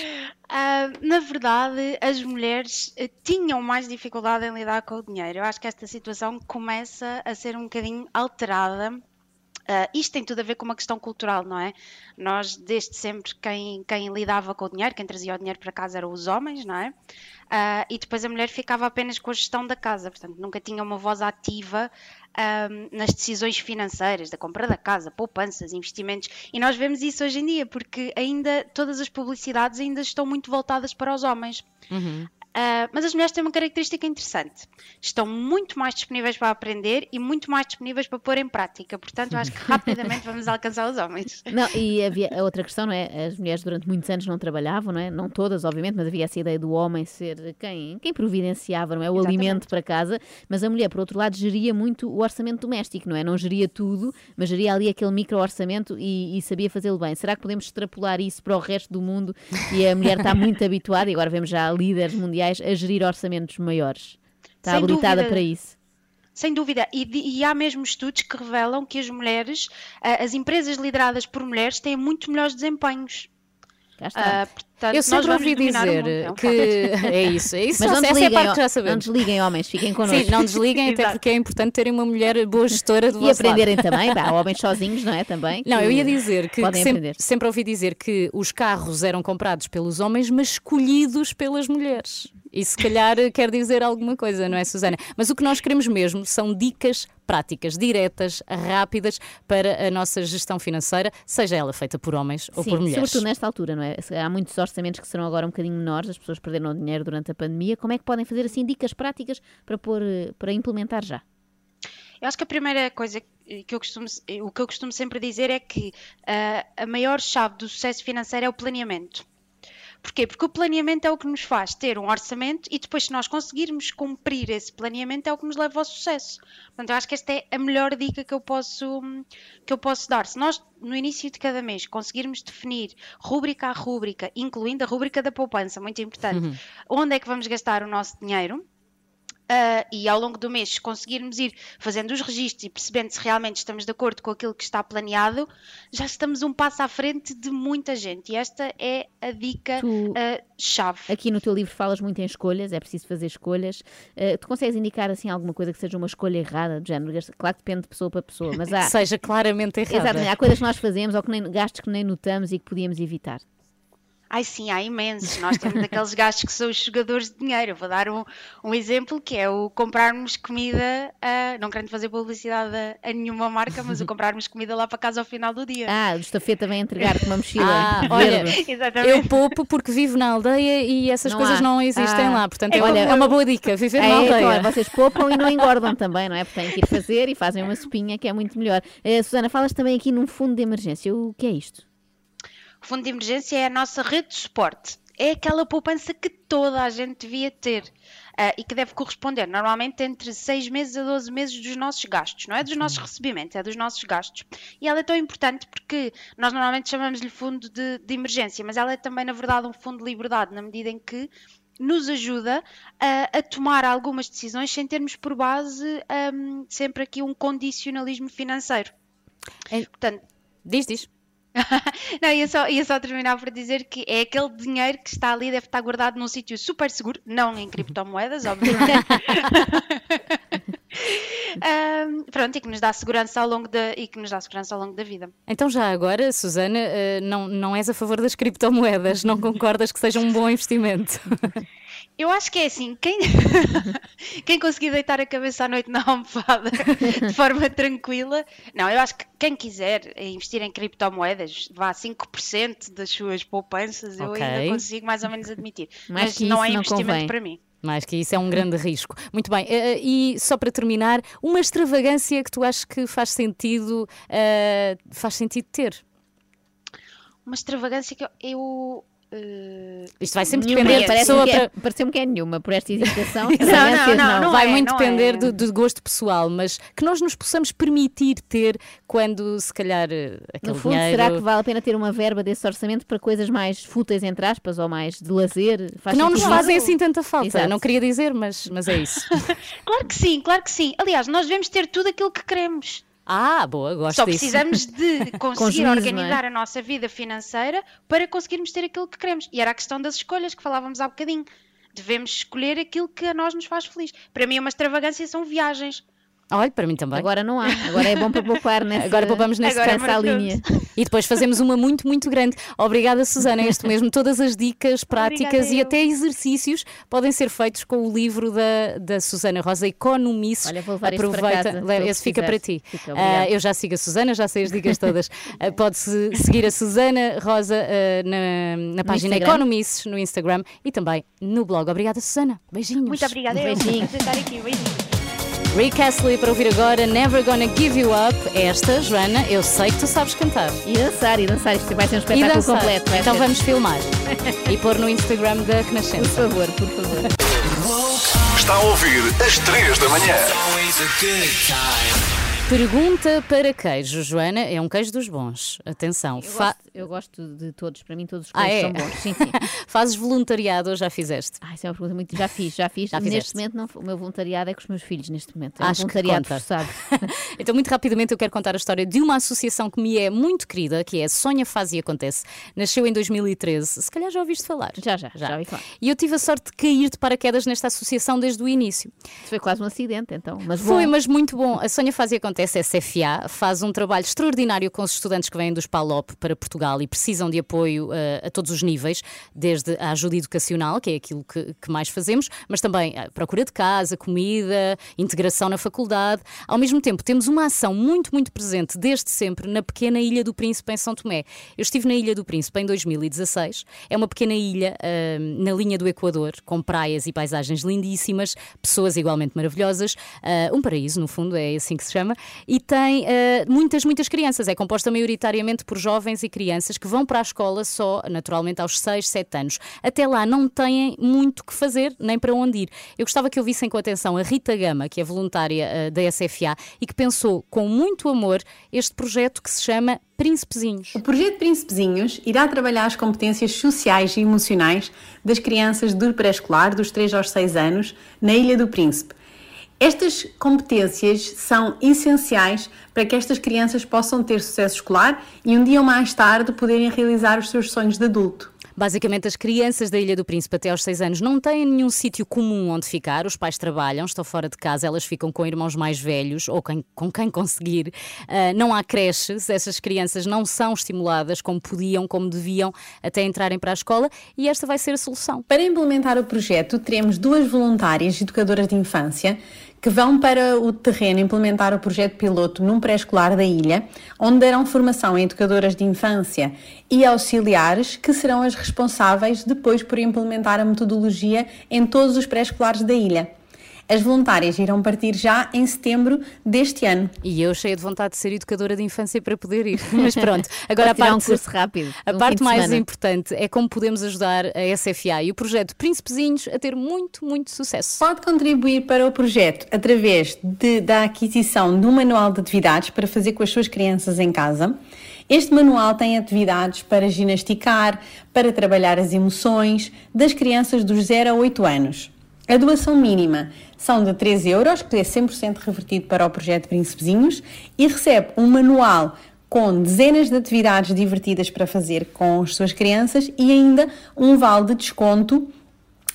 L: Ah, na verdade, as mulheres eh, tinham mais dificuldade em lidar com o dinheiro. Eu acho que esta situação começa a ser um bocadinho alterada. Ah, isto tem tudo a ver com uma questão cultural, não é? Nós, desde sempre, quem, quem lidava com o dinheiro, quem trazia o dinheiro para casa eram os homens, não é? Ah, e depois a mulher ficava apenas com a gestão da casa, portanto, nunca tinha uma voz ativa ahm, nas decisões financeiras, da compra da casa, poupanças, investimentos. E nós vemos isso hoje em dia, porque ainda todas as publicidades ainda estão muito voltadas para os homens. Ah, mas as mulheres têm uma característica interessante. Estão muito mais disponíveis para aprender e muito mais disponíveis para pôr em prática. Portanto, eu acho que rapidamente vamos alcançar os homens.
F: Não, e havia a outra questão, não é? As mulheres durante muitos anos não trabalhavam, não é? Não todas, obviamente, mas havia essa ideia do homem ser quem, quem providenciava, não é? O
L: Exatamente.
F: alimento para casa, mas a mulher, por outro lado, geria muito o orçamento doméstico, não é? Não geria tudo, mas geria ali aquele micro-orçamento e, e sabia fazê-lo bem. Será que podemos extrapolar isso para o resto do mundo e a mulher está muito habituada, e agora vemos já líderes mundiais a gerir orçamentos maiores? Está
L: Sem
F: habilitada
L: dúvida.
F: para isso.
L: Sem dúvida, e, e há mesmo estudos que revelam que as mulheres, ah, as empresas lideradas por mulheres, têm muito melhores desempenhos. Ah, portanto,
D: Eu sempre ouvi dizer
L: mundo, é
D: que é isso, é isso.
F: Mas não
D: essa é a
F: desliguem,
D: parte que já sabemos.
F: não desliguem, homens, fiquem connosco.
D: Sim, não desliguem, até porque é importante terem uma mulher boa gestora do
F: E
D: vosso lado.
F: aprenderem também, pá, homens sozinhos, não é? Também.
D: Não, eu ia dizer que, que sempre, sempre ouvi dizer que os carros eram comprados pelos homens, mas escolhidos pelas mulheres. E se calhar quer dizer alguma coisa, não é, Susana? Mas o que nós queremos mesmo são dicas práticas, diretas, rápidas para a nossa gestão financeira, seja ela feita por homens ou
F: Sim,
D: por mulheres.
F: sobretudo nesta altura, não é? Há muitos orçamentos que serão agora um bocadinho menores, as pessoas perderam dinheiro durante a pandemia. Como é que podem fazer assim dicas práticas para pôr, para implementar já?
L: Eu acho que a primeira coisa que eu costumo, o que eu costumo sempre dizer é que uh, a maior chave do sucesso financeiro é o planeamento. Porquê? Porque o planeamento é o que nos faz ter um orçamento e depois, se nós conseguirmos cumprir esse planeamento, é o que nos leva ao sucesso. Portanto, eu acho que esta é a melhor dica que eu posso, que eu posso dar. Se nós, no início de cada mês, conseguirmos definir rúbrica a rúbrica, incluindo a rúbrica da poupança, muito importante, uhum. onde é que vamos gastar o nosso dinheiro Uh, e ao longo do mês, se conseguirmos ir fazendo os registros e percebendo se realmente estamos de acordo com aquilo que está planeado, já estamos um passo à frente de muita gente. E esta é a dica tu, uh, chave.
F: Aqui no teu livro falas muito em escolhas, é preciso fazer escolhas. Uh, tu consegues indicar assim alguma coisa que seja uma escolha errada, de género? Claro que depende de pessoa para pessoa, mas há.
D: seja claramente errada.
F: Exatamente, há coisas que nós fazemos ou que nem, gastos que nem notamos e que podíamos evitar.
L: Ai sim, há imensos. Nós temos aqueles gastos que são os jogadores de dinheiro. vou dar um, um exemplo que é o comprarmos comida, a, não querendo fazer publicidade a, a, nenhuma marca, mas o comprarmos comida lá para casa ao final do dia.
F: Ah, o estafeta vem entregar-te uma mochila.
D: Ah, olha, eu poupo porque vivo na aldeia e essas não coisas há. não existem ah, lá. Portanto, é, olha, é uma boa dica, viver é, na aldeia. Claro,
F: vocês poupam e não engordam também, não é? Porque têm que ir fazer e fazem uma sopinha que é muito melhor. Uh, Susana, falas também aqui num fundo de emergência. O que é isto?
L: O fundo de emergência é a nossa rede de suporte. É aquela poupança que toda a gente devia ter uh, e que deve corresponder normalmente entre 6 meses a 12 meses dos nossos gastos. Não é dos nossos recebimentos, é dos nossos gastos. E ela é tão importante porque nós normalmente chamamos-lhe fundo de, de emergência, mas ela é também, na verdade, um fundo de liberdade, na medida em que nos ajuda a, a, tomar algumas decisões sem termos por base um, sempre aqui um condicionalismo financeiro.
D: É, Portanto, diz, diz.
L: não, ia só, ia só terminar por dizer que é aquele dinheiro que está ali, deve estar guardado num sítio super seguro, não em criptomoedas, obviamente. um, pronto, e que nos dá segurança ao longo da, e que nos dá segurança ao longo da vida.
D: Então já agora, Susana, uh, não, não és a favor das criptomoedas, não concordas que seja um bom investimento?
L: Eu acho que é assim, quem, quem conseguir deitar a cabeça à noite na almofada de forma tranquila, não, eu acho que quem quiser investir em criptomoedas, vá 5% das suas poupanças, okay. eu ainda consigo mais ou menos admitir. Mas, Mas não é investimento não para mim.
D: Mais que isso é um grande risco. Muito bem, uh, e só para terminar, uma extravagância que tu achas que faz sentido, uh, faz sentido ter?
L: Uma extravagância que eu, eu Uh,
D: Isto vai sempre depender
F: da pessoa. Que é, Pareceu-me que é nenhuma por esta hesitação. não,
D: não, não, não, Vai é, muito depender é. do, do, gosto pessoal, mas que nós nos possamos permitir ter quando, se calhar, eh, aquele
F: No fundo,
D: dinheiro...
F: será que vale a pena ter uma verba desse orçamento para coisas mais fúteis, entre aspas, ou mais de lazer?
D: Faz que não nos fazem assim tanta falta. Exato. Não queria dizer, mas, mas é isso.
L: claro que sim, claro que sim. Aliás, nós devemos ter tudo aquilo que queremos.
D: Ah, boa, gosto
L: Só
D: disso.
L: precisamos de conseguir juízo, organizar é? a nossa vida financeira para conseguirmos ter aquilo que queremos. E era a questão das escolhas que falávamos há bocadinho. Devemos escolher aquilo que a nós nos faz feliz. Para mim, uma extravagância são viagens.
D: Olha, para mim também.
F: Agora não há. Agora é bom para poupar nessa,
D: Agora poupamos nessa,
F: é linha.
D: E depois fazemos uma muito, muito grande. Obrigada, Susana. É isto mesmo. Todas as dicas práticas e até exercícios podem ser feitos com o livro da, da Susana Rosa, Economices.
F: Olha, vou levar Aproveita,
D: para casa, esse fica para ti. Fica, uh, eu já sigo a Susana, já sei as dicas todas. Uh, Pode-se seguir a Susana Rosa uh, na, na página Economices no Instagram e também no blog. Obrigada, Susana. Beijinhos.
L: Muito obrigada. Eu, estar aqui. Beijinhos.
D: Rick Astley para ouvir agora Never Gonna Give You Up. Esta, Joana, eu sei que tu sabes cantar.
F: E dançar, e dançar. Isto vai ser um espetáculo completo.
D: Então ser. vamos filmar e pôr no Instagram da Renascença.
F: Por favor, por favor.
A: Está a ouvir às 3 da manhã.
D: Pergunta para queijo, Joana, é um queijo dos bons. Atenção.
F: Eu, Fa... gosto, eu gosto de todos, para mim todos os
D: ah,
F: queijos
D: ah, é?
F: são bons. Sim, sim.
D: Fazes voluntariado ou já fizeste?
F: Ah, isso é uma pergunta muito. Já fiz, já fiz.
D: Já
F: neste momento, não, o meu voluntariado é com os meus filhos, neste momento. É um Acho voluntariado que forçado.
D: então, muito rapidamente, eu quero contar a história de uma associação que me é muito querida, que é Sonha Faz e Acontece. Nasceu em 2013. Se calhar já ouviste falar.
F: Já, já, já, já ouvi falar.
D: E eu tive a sorte de cair de paraquedas nesta associação desde o início.
F: Foi quase um acidente, então. Mas
D: foi, mas muito bom. A Sonha Faz e Acontece acontece, a faz um trabalho extraordinário com os estudantes que vêm dos PALOP para Portugal e precisam de apoio uh, a todos os níveis, desde a ajuda educacional, que é aquilo que, que mais fazemos, mas também a procura de casa, comida, integração na faculdade. Ao mesmo tempo, temos uma ação muito, muito presente desde sempre na pequena Ilha do Príncipe em São Tomé. Eu estive na Ilha do Príncipe em 2016. É uma pequena ilha uh, na linha do Equador, com praias e paisagens lindíssimas, pessoas igualmente maravilhosas, uh, um paraíso, no fundo, é assim que se chama, e tem uh, muitas, muitas crianças. É composta maioritariamente por jovens e crianças que vão para a escola só, naturalmente, aos 6, 7 anos. Até lá não têm muito que fazer, nem para onde ir. Eu gostava que ouvissem com atenção a Rita Gama, que é voluntária uh, da SFA e que pensou com muito amor este projeto que se chama Príncipezinhos.
M: O projeto Príncipezinhos irá trabalhar as competências sociais e emocionais das crianças do pré-escolar, dos 3 aos 6 anos, na Ilha do Príncipe. Estas competências são essenciais para que estas crianças possam ter sucesso escolar e um dia ou mais tarde poderem realizar os seus sonhos de adulto.
D: Basicamente, as crianças da Ilha do Príncipe até aos 6 anos não têm nenhum sítio comum onde ficar. Os pais trabalham, estão fora de casa, elas ficam com irmãos mais velhos ou quem, com quem conseguir. Uh, não há creches, essas crianças não são estimuladas como podiam, como deviam, até entrarem para a escola e esta vai ser a solução.
M: Para implementar o projeto, teremos duas voluntárias educadoras de infância que vão para o terreno implementar o projeto piloto num pré-escolar da ilha, onde darão formação a educadoras de infância e auxiliares, que serão as responsáveis depois por implementar a metodologia em todos os pré-escolares da ilha. As voluntárias irão partir já em setembro deste ano.
D: E eu cheia de vontade de ser educadora de infância para poder ir. Mas pronto, agora a parte,
F: um curso rápido,
D: a parte mais importante é como podemos ajudar a SFA e o projeto Príncipezinhos a ter muito, muito sucesso.
M: Pode contribuir para o projeto através de, da aquisição de um manual de atividades para fazer com as suas crianças em casa. Este manual tem atividades para ginasticar, para trabalhar as emoções das crianças dos 0 a 8 anos. A doação mínima são de 3 euros, que é 100% revertido para o projeto Príncipezinhos, e recebe um manual com dezenas de atividades divertidas para fazer com as suas crianças e ainda um vale de desconto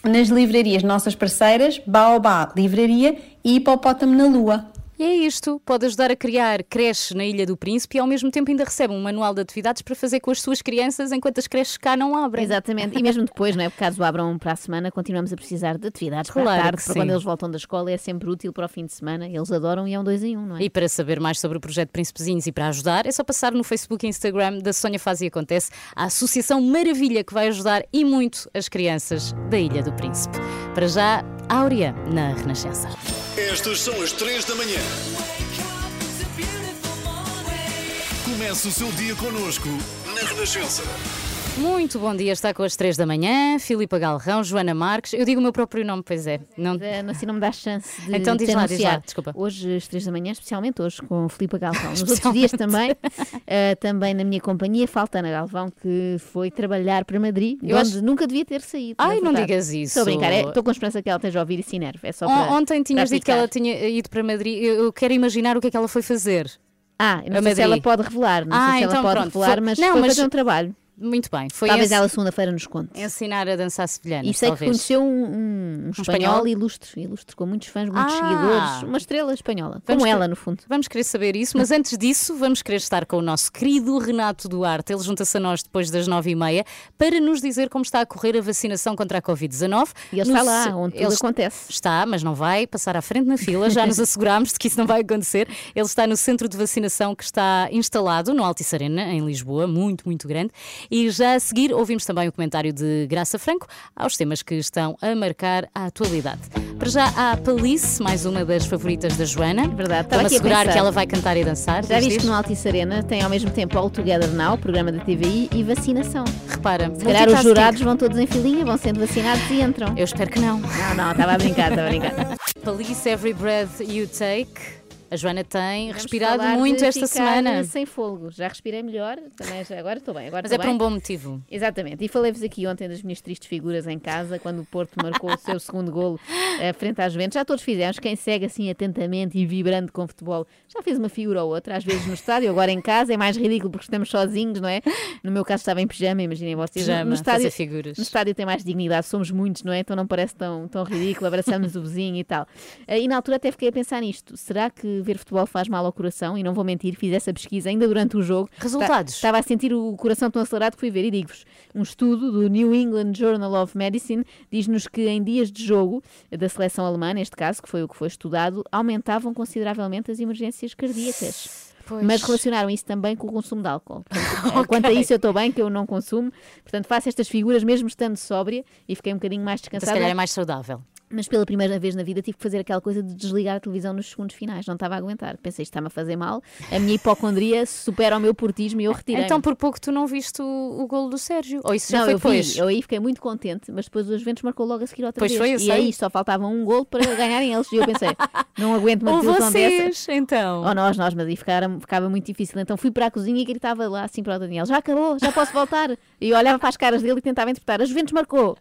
M: nas livrarias nossas parceiras Baobá Livraria e Hipopótamo na Lua.
D: E é isto, pode ajudar a criar creches na Ilha do Príncipe e ao mesmo tempo ainda recebe um manual de atividades para fazer com as suas crianças enquanto as creches cá não abrem.
F: Exatamente, e mesmo depois, não é? Porque caso abram para a semana, continuamos a precisar de atividades
D: claro
F: para a tarde, para quando eles voltam da escola, é sempre útil para o fim de semana, eles adoram e é um dois em um, não é?
D: E para saber mais sobre o projeto Príncipezinhos e para ajudar, é só passar no Facebook e Instagram da Sónia Faz e Acontece, a Associação Maravilha que vai ajudar e muito as crianças da Ilha do Príncipe. Para já, Áurea na Renascença.
A: Estas são as 3 da manhã. Comece o seu dia connosco na Renascença.
D: Muito bom dia, está com as 3 da manhã, Filipa Galrão, Joana Marques. Eu digo o meu próprio nome, pois é. Não...
F: Assim não me dá chance de
D: Então diz lá, diz lá, desculpa.
F: Hoje, às três da manhã, especialmente hoje, com Filipe Galvão. Nos outros dias também, eh, também na minha companhia, falta Ana Galvão, que foi trabalhar para Madrid,
D: Eu
F: onde
D: acho-
F: nunca devia ter saído.
D: Ai, não digas isso.
F: Estou a brincar, é- estou com esperança que ela esteja a ouvir e se enerve. É só para,
D: Ontem tinhas dito que ela tinha ido para Madrid. Eu, eu quero imaginar o que é que ela foi fazer.
F: Ah, não
D: a
F: sei se ela pode revelar, não
D: Ah,
F: sei se
D: então
F: ela pode
D: pronto,
F: revelar, mas
D: não,
F: foi
D: mas-
F: fazer um trabalho.
D: Muito bem. Foi
F: Talvez
D: esse-
F: ela segunda-feira nos conte.
D: ensinar a dançar sevilhanas,
F: E sei que conheceu um, um- um espanhol,
D: espanhol?
F: ilustre, ilustre, com muitos fãs, muitos
D: Ah!
F: seguidores, uma estrela espanhola,
D: Vamos
F: como ela, no fundo.
D: Vamos querer saber isso, mas antes disso, vamos querer estar com o nosso querido Renato Duarte. Ele junta-se a nós depois das nove e meia para nos dizer como está a correr a vacinação contra a Covid-19.
F: E ele
D: No
F: está lá, onde tudo
D: ele
F: acontece.
D: Está, mas não vai passar à frente na fila, já nos assegurámos de que isso não vai acontecer. Ele está no centro de vacinação que está instalado no Altice Arena, em Lisboa, muito, muito grande. E já a seguir ouvimos também o comentário de Graça Franco aos temas que estão a marcar a atualidade. Para já há Palice, mais uma das favoritas da Joana.
F: Verdade, estava
D: Para
F: aqui a
D: assegurar que ela vai cantar e dançar.
F: Já viste que no Altice Arena tem ao mesmo tempo All Together Now, programa da TVI, e vacinação.
D: Repara,
F: Se calhar os jurados vão todos em filinha, vão sendo vacinados e entram.
D: Eu espero que não.
F: Não, não, estava a brincar, estava a brincar.
D: Police Every Breath You Take. A Joana tem
F: Vamos
D: respirado muito esta semana.
F: sem fogo. Já respirei melhor, também já- agora estou bem. Agora
D: Mas é por
F: bem.
D: um bom motivo.
F: Exatamente. E falei-vos aqui ontem das minhas tristes figuras em casa, quando o Porto marcou o seu segundo golo eh, frente às Juventus. Já todos fizemos. Quem segue assim atentamente e vibrando com futebol já fez uma figura ou outra, às vezes no estádio, agora em casa é mais ridículo porque estamos sozinhos, não é? No meu caso estava em pijama, imaginem vocês.
D: Pijama,
F: no estádio,
D: fazer figuras.
F: No estádio tem mais dignidade, somos muitos, não é? Então não parece tão, tão ridículo, abraçamos o vizinho e tal. Eh, E na altura até fiquei a pensar nisto. Será que ver futebol faz mal ao coração e não vou mentir, fiz essa pesquisa ainda durante o jogo.
D: Resultados?
F: Estava a sentir o coração tão acelerado que fui ver e digo-vos, um estudo do New England Journal of Medicine diz-nos que em dias de jogo da seleção alemã, neste caso, que foi o que foi estudado, aumentavam consideravelmente as emergências cardíacas.
D: Pois.
F: Mas relacionaram isso também com o consumo de álcool. Portanto, Quanto a isso, eu estou bem, que eu não consumo. Portanto, faço estas figuras mesmo estando sóbria e fiquei um bocadinho mais
D: Então,
F: descansada.
D: se calhar é mais saudável.
F: Mas pela primeira vez na vida tive que fazer aquela coisa de desligar a televisão nos segundos finais. Não estava a aguentar. Pensei, isto está-me a fazer mal. A minha hipocondria supera o meu portismo e eu retirei.
D: Então, por pouco tu não viste o, o golo do Sérgio. Ou isso já
F: não,
D: foi
F: eu
D: depois?
F: vi, eu aí fiquei muito contente, mas depois o Juventus marcou logo a seguir outra
D: Pois
F: vez.
D: foi, eu
F: e
D: sei.
F: aí só faltava um gol para ganharem eles. E eu pensei, não aguento uma
D: Ou vocês,
F: dessa.
D: então.
F: Ou nós, nós, mas aí ficava, ficava muito difícil. Então fui para a cozinha e gritava lá assim para o Daniel: já acabou, já posso voltar. E eu olhava para as caras dele e tentava interpretar: a Juventus marcou.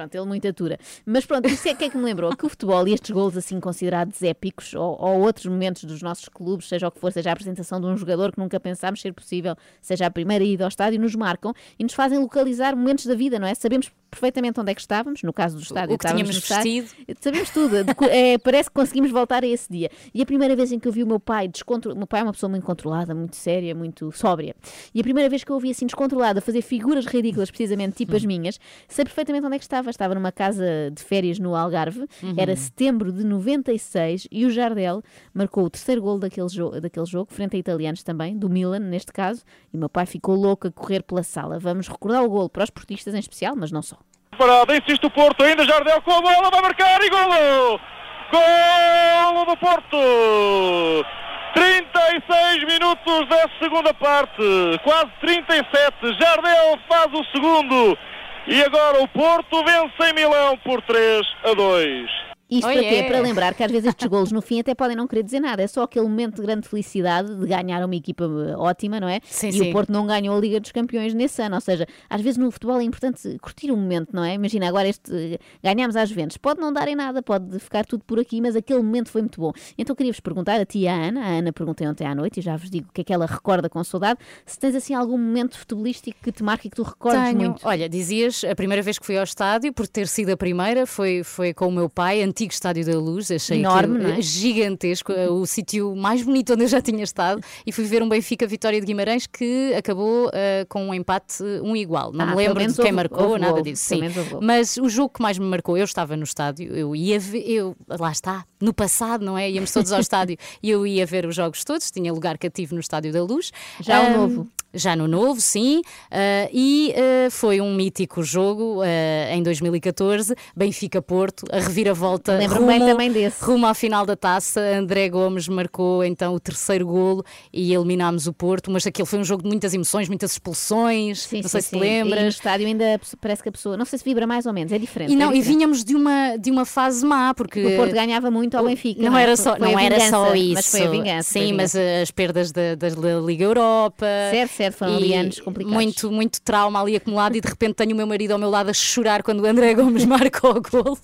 F: Pronto, ele muito atura. Mas pronto, isso é que é que me lembrou: que o futebol e estes golos assim considerados épicos, ou, ou outros momentos dos nossos clubes, seja o que for, seja a apresentação de um jogador que nunca pensámos ser possível, seja a primeira ida ao estádio, nos marcam e nos fazem localizar momentos da vida, não é? Sabemos perfeitamente onde é que estávamos, no caso do estádio,
D: O que tínhamos
F: estádio.
D: vestido.
F: Sabemos tudo. É, parece que conseguimos voltar a esse dia. E a primeira vez em que eu vi o meu pai descontrolado, o meu pai é uma pessoa muito controlada, muito séria, muito sóbria. E a primeira vez que eu o vi assim descontrolada, fazer figuras ridículas, precisamente tipo as minhas, sei perfeitamente onde é que estava. Estava numa casa de férias no Algarve,
D: Uhum.
F: era setembro de 96 e o Jardel marcou o terceiro gol daquele, jo daquele jogo, frente a italianos também, do Milan, neste caso, e o meu pai ficou louco a correr pela sala. Vamos recordar o gol para os portistas em especial, mas não só.
N: Parada, insiste o Porto, ainda Jardel com a bola, vai marcar e golo! Golo do Porto! 36 minutos da segunda parte, quase 37, Jardel faz o segundo e agora o Porto vence em Milão por 3 a 2.
F: Isto
D: Oh,
F: para quê?
D: yeah.
F: Para lembrar que às vezes estes golos no fim até podem não querer dizer nada. É só aquele momento de grande felicidade de ganhar uma equipa eh, ótima, não é?
D: Sim,
F: e
D: sim.
F: o Porto não ganhou a Liga dos Campeões nesse ano. Ou seja, às vezes no futebol é importante curtir o momento, não é? Imagina, agora este eh, ganhámos às Juventus. Pode não dar em nada, pode ficar tudo por aqui, mas aquele momento foi muito bom. Então queria-vos perguntar a ti à Ana. A Ana perguntei ontem à noite e já vos digo o que é que ela recorda com saudade. Se tens assim algum momento futebolístico que te marque e que tu recordes
D: Tenho.
F: muito.
D: Olha, dizias, a primeira vez que fui ao estádio, por ter sido a primeira, foi, foi com o meu pai, antigo Estádio da Luz, achei
F: Enorme, é?
D: gigantesco, eh, o sítio mais bonito onde eu já tinha estado, e fui ver um Benfica Vitória de Guimarães que acabou eh, com um empate um igual. Não
F: Ah,
D: me lembro de quem
F: houve-
D: marcou,
F: houve
D: nada disso. Sim. Mas o jogo que mais me marcou, eu estava no estádio, eu ia ver, eu, lá está, no passado, não é? Íamos todos ao estádio e eu ia ver os jogos todos, tinha lugar cativo no Estádio da Luz.
F: Já o
D: Ahm,
F: novo.
D: Já no novo, sim. Ah, e ah, foi um mítico jogo ah, em 2014, Benfica-Porto, a reviravolta.
F: Lembro-me bem também desse.
D: Rumo à final da taça, André Gomes marcou então o terceiro golo e eliminámos o Porto, mas aquele foi um jogo de muitas emoções, muitas expulsões.
F: Sim,
D: não
F: sim,
D: sei se te
F: sim. E no
D: lembras.
F: estádio ainda parece que a pessoa, não sei se vibra mais ou menos, é diferente.
D: E não,
F: é
D: e
F: diferente.
D: vinhamos de uma, de uma fase má, porque
F: O Porto ganhava muito ao Benfica.
D: não,
F: é?
D: era só,
F: Foi
D: não era
F: vingança,
D: só isso.
F: Mas foi a vingança. foi a
D: Sim, mas
F: vingança.
D: as perdas da, da Liga Europa.
F: Certo, certo, foram ali
D: e
F: anos complicados.
D: Muito, muito trauma ali acumulado e de repente tenho o meu marido ao meu lado a chorar quando o André Gomes marca o golo.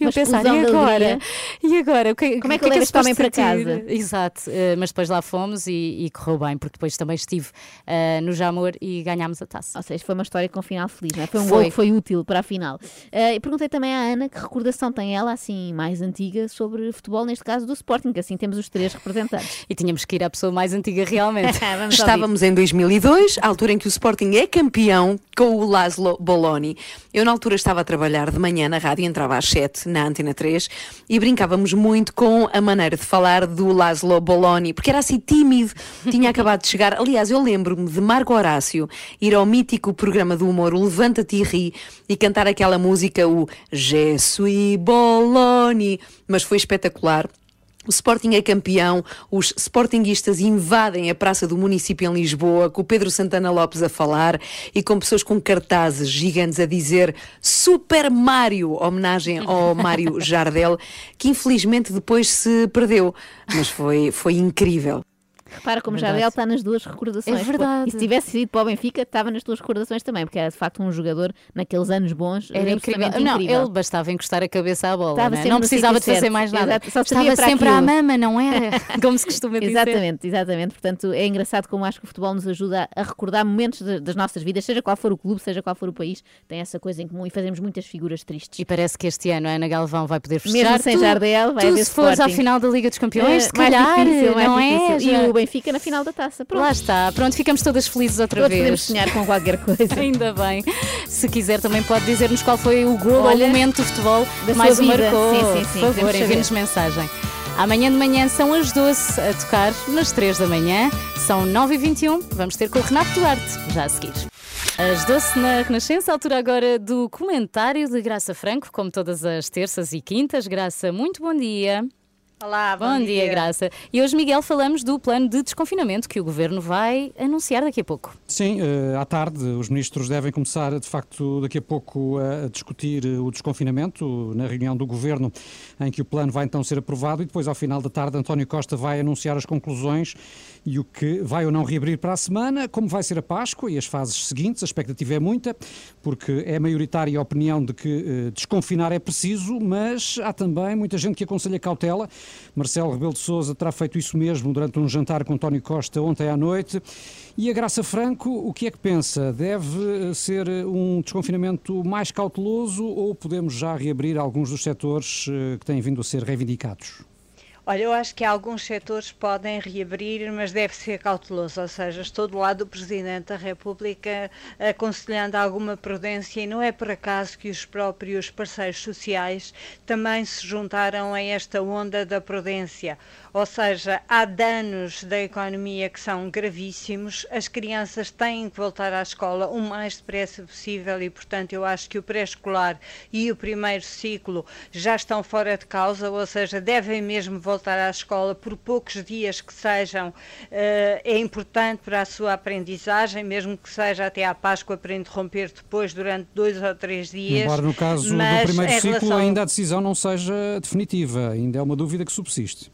D: E eu pensar, e agora?
F: alegria.
D: E agora? O que,
F: Como é que este homem
D: pode
F: para casa?
D: Exato, eh, mas depois lá fomos e, e correu bem, porque depois também estive eh, no Jamor e ganhámos a taça.
F: Ou seja, foi uma história com um final feliz, não é? Foi um
D: Foi.
F: gol que foi útil para a final. Eh, e perguntei também à Ana que recordação tem ela, assim, mais antiga, sobre futebol, neste caso do Sporting, que assim temos os três representantes.
D: E tínhamos que ir à pessoa mais antiga realmente.
F: Ouvir.
O: Estávamos em 2002, a altura em que o Sporting é campeão com o Laszlo Boloni. Eu, na altura, estava a trabalhar de manhã na rádio, entrava às 7 na Antena 3 e brincávamos muito com a maneira de falar do Laszlo Boloni, porque era assim tímido, tinha acabado de chegar. Aliás, eu lembro-me de Marco Horácio ir ao mítico programa do humor, o Levanta-te e ri, e cantar aquela música, o Je suis Boloni, mas foi espetacular. O Sporting é campeão, os Sportinguistas invadem a praça do município em Lisboa, com o Pedro Santana Lopes a falar e com pessoas com cartazes gigantes a dizer Super Mário, homenagem ao Mário Jardel, que infelizmente depois se perdeu, mas foi, foi incrível.
F: Repara como
D: Verdade.
F: Jardel está nas duas recordações.
D: É verdade.
F: E se tivesse ido para o Benfica, estava nas tuas recordações também, porque era de facto um jogador naqueles anos bons.
D: Era incrível.
F: absolutamente
D: Não,
F: incrível.
D: ele bastava encostar a cabeça à bola.
F: Estava
D: né? Não
F: no
D: precisava de fazer
F: certo.
D: mais nada.
F: Exato, só
D: Estava sempre à
F: aquilo.
D: mama, não era? Como se costuma dizer.
F: Exatamente, exatamente. Portanto, é engraçado como acho que o futebol nos ajuda a recordar momentos de- das nossas vidas, seja qual for o clube, seja qual for o país, tem essa coisa em comum e fazemos muitas figuras tristes.
D: E parece que este ano a Ana Galvão vai poder festejar.
F: Mesmo sem
D: Tu-
F: Jardel, vai
D: tu,
F: haver
D: se fores à final da Liga dos Campeões,
F: É,
D: se calhar,
F: difícil,
D: não é?
F: difícil. E o Benfica na final da taça. Pronto.
D: Lá está, pronto, ficamos todas felizes outra vez.
F: podemos sonhar com qualquer coisa.
D: Ainda bem. Se quiser, também pode dizer-nos qual foi o gol ou o momento do futebol que mais o marcou.
F: Sim, sim, sim,
D: Por favor, envie-nos mensagem. Amanhã de manhã são as 12 a tocar, nas 3 da manhã, são 9h21. Vamos ter com o Renato Duarte, já a seguir. Às 12 na Renascença, altura agora do comentário de Graça Franco, como todas as terças e quintas. Graça, muito bom dia.
P: Olá,
D: Bom, dia, Graça. E hoje, Miguel, falamos do plano de desconfinamento que o Governo vai anunciar daqui a pouco.
E: Sim, eh, à tarde os ministros devem começar, de facto, daqui a pouco a discutir eh, o desconfinamento na reunião do Governo, em que o plano vai então ser aprovado e depois, ao final da tarde, António Costa vai anunciar as conclusões e o que vai ou não reabrir para a semana, como vai ser a Páscoa e as fases seguintes. A expectativa é muita, porque é maioritária a opinião de que eh, desconfinar é preciso, mas há também muita gente que aconselha cautela. Marcelo Rebelo de Sousa terá feito isso mesmo durante um jantar com António Costa ontem à noite. E a Graça Franco, o que é que pensa? Deve eh, ser um desconfinamento mais cauteloso ou podemos já reabrir alguns dos setores eh, que têm vindo a ser reivindicados?
P: Olha, eu acho que alguns setores podem reabrir, mas deve ser cauteloso, ou seja, estou do lado do Presidente da República aconselhando alguma prudência e não é por acaso que os próprios parceiros sociais também se juntaram a esta onda da prudência. Ou seja, há danos da economia que são gravíssimos, as crianças têm que voltar à escola o mais depressa possível e, portanto, eu acho que o pré-escolar e o primeiro ciclo já estão fora de causa, ou seja, devem mesmo voltar à escola por poucos dias que sejam, eh, é importante para a sua aprendizagem, mesmo que seja até à Páscoa para interromper depois durante dois ou três dias.
E: Embora no caso do primeiro ciclo
P: relação-
E: ainda a decisão não seja definitiva, ainda é uma dúvida que subsiste.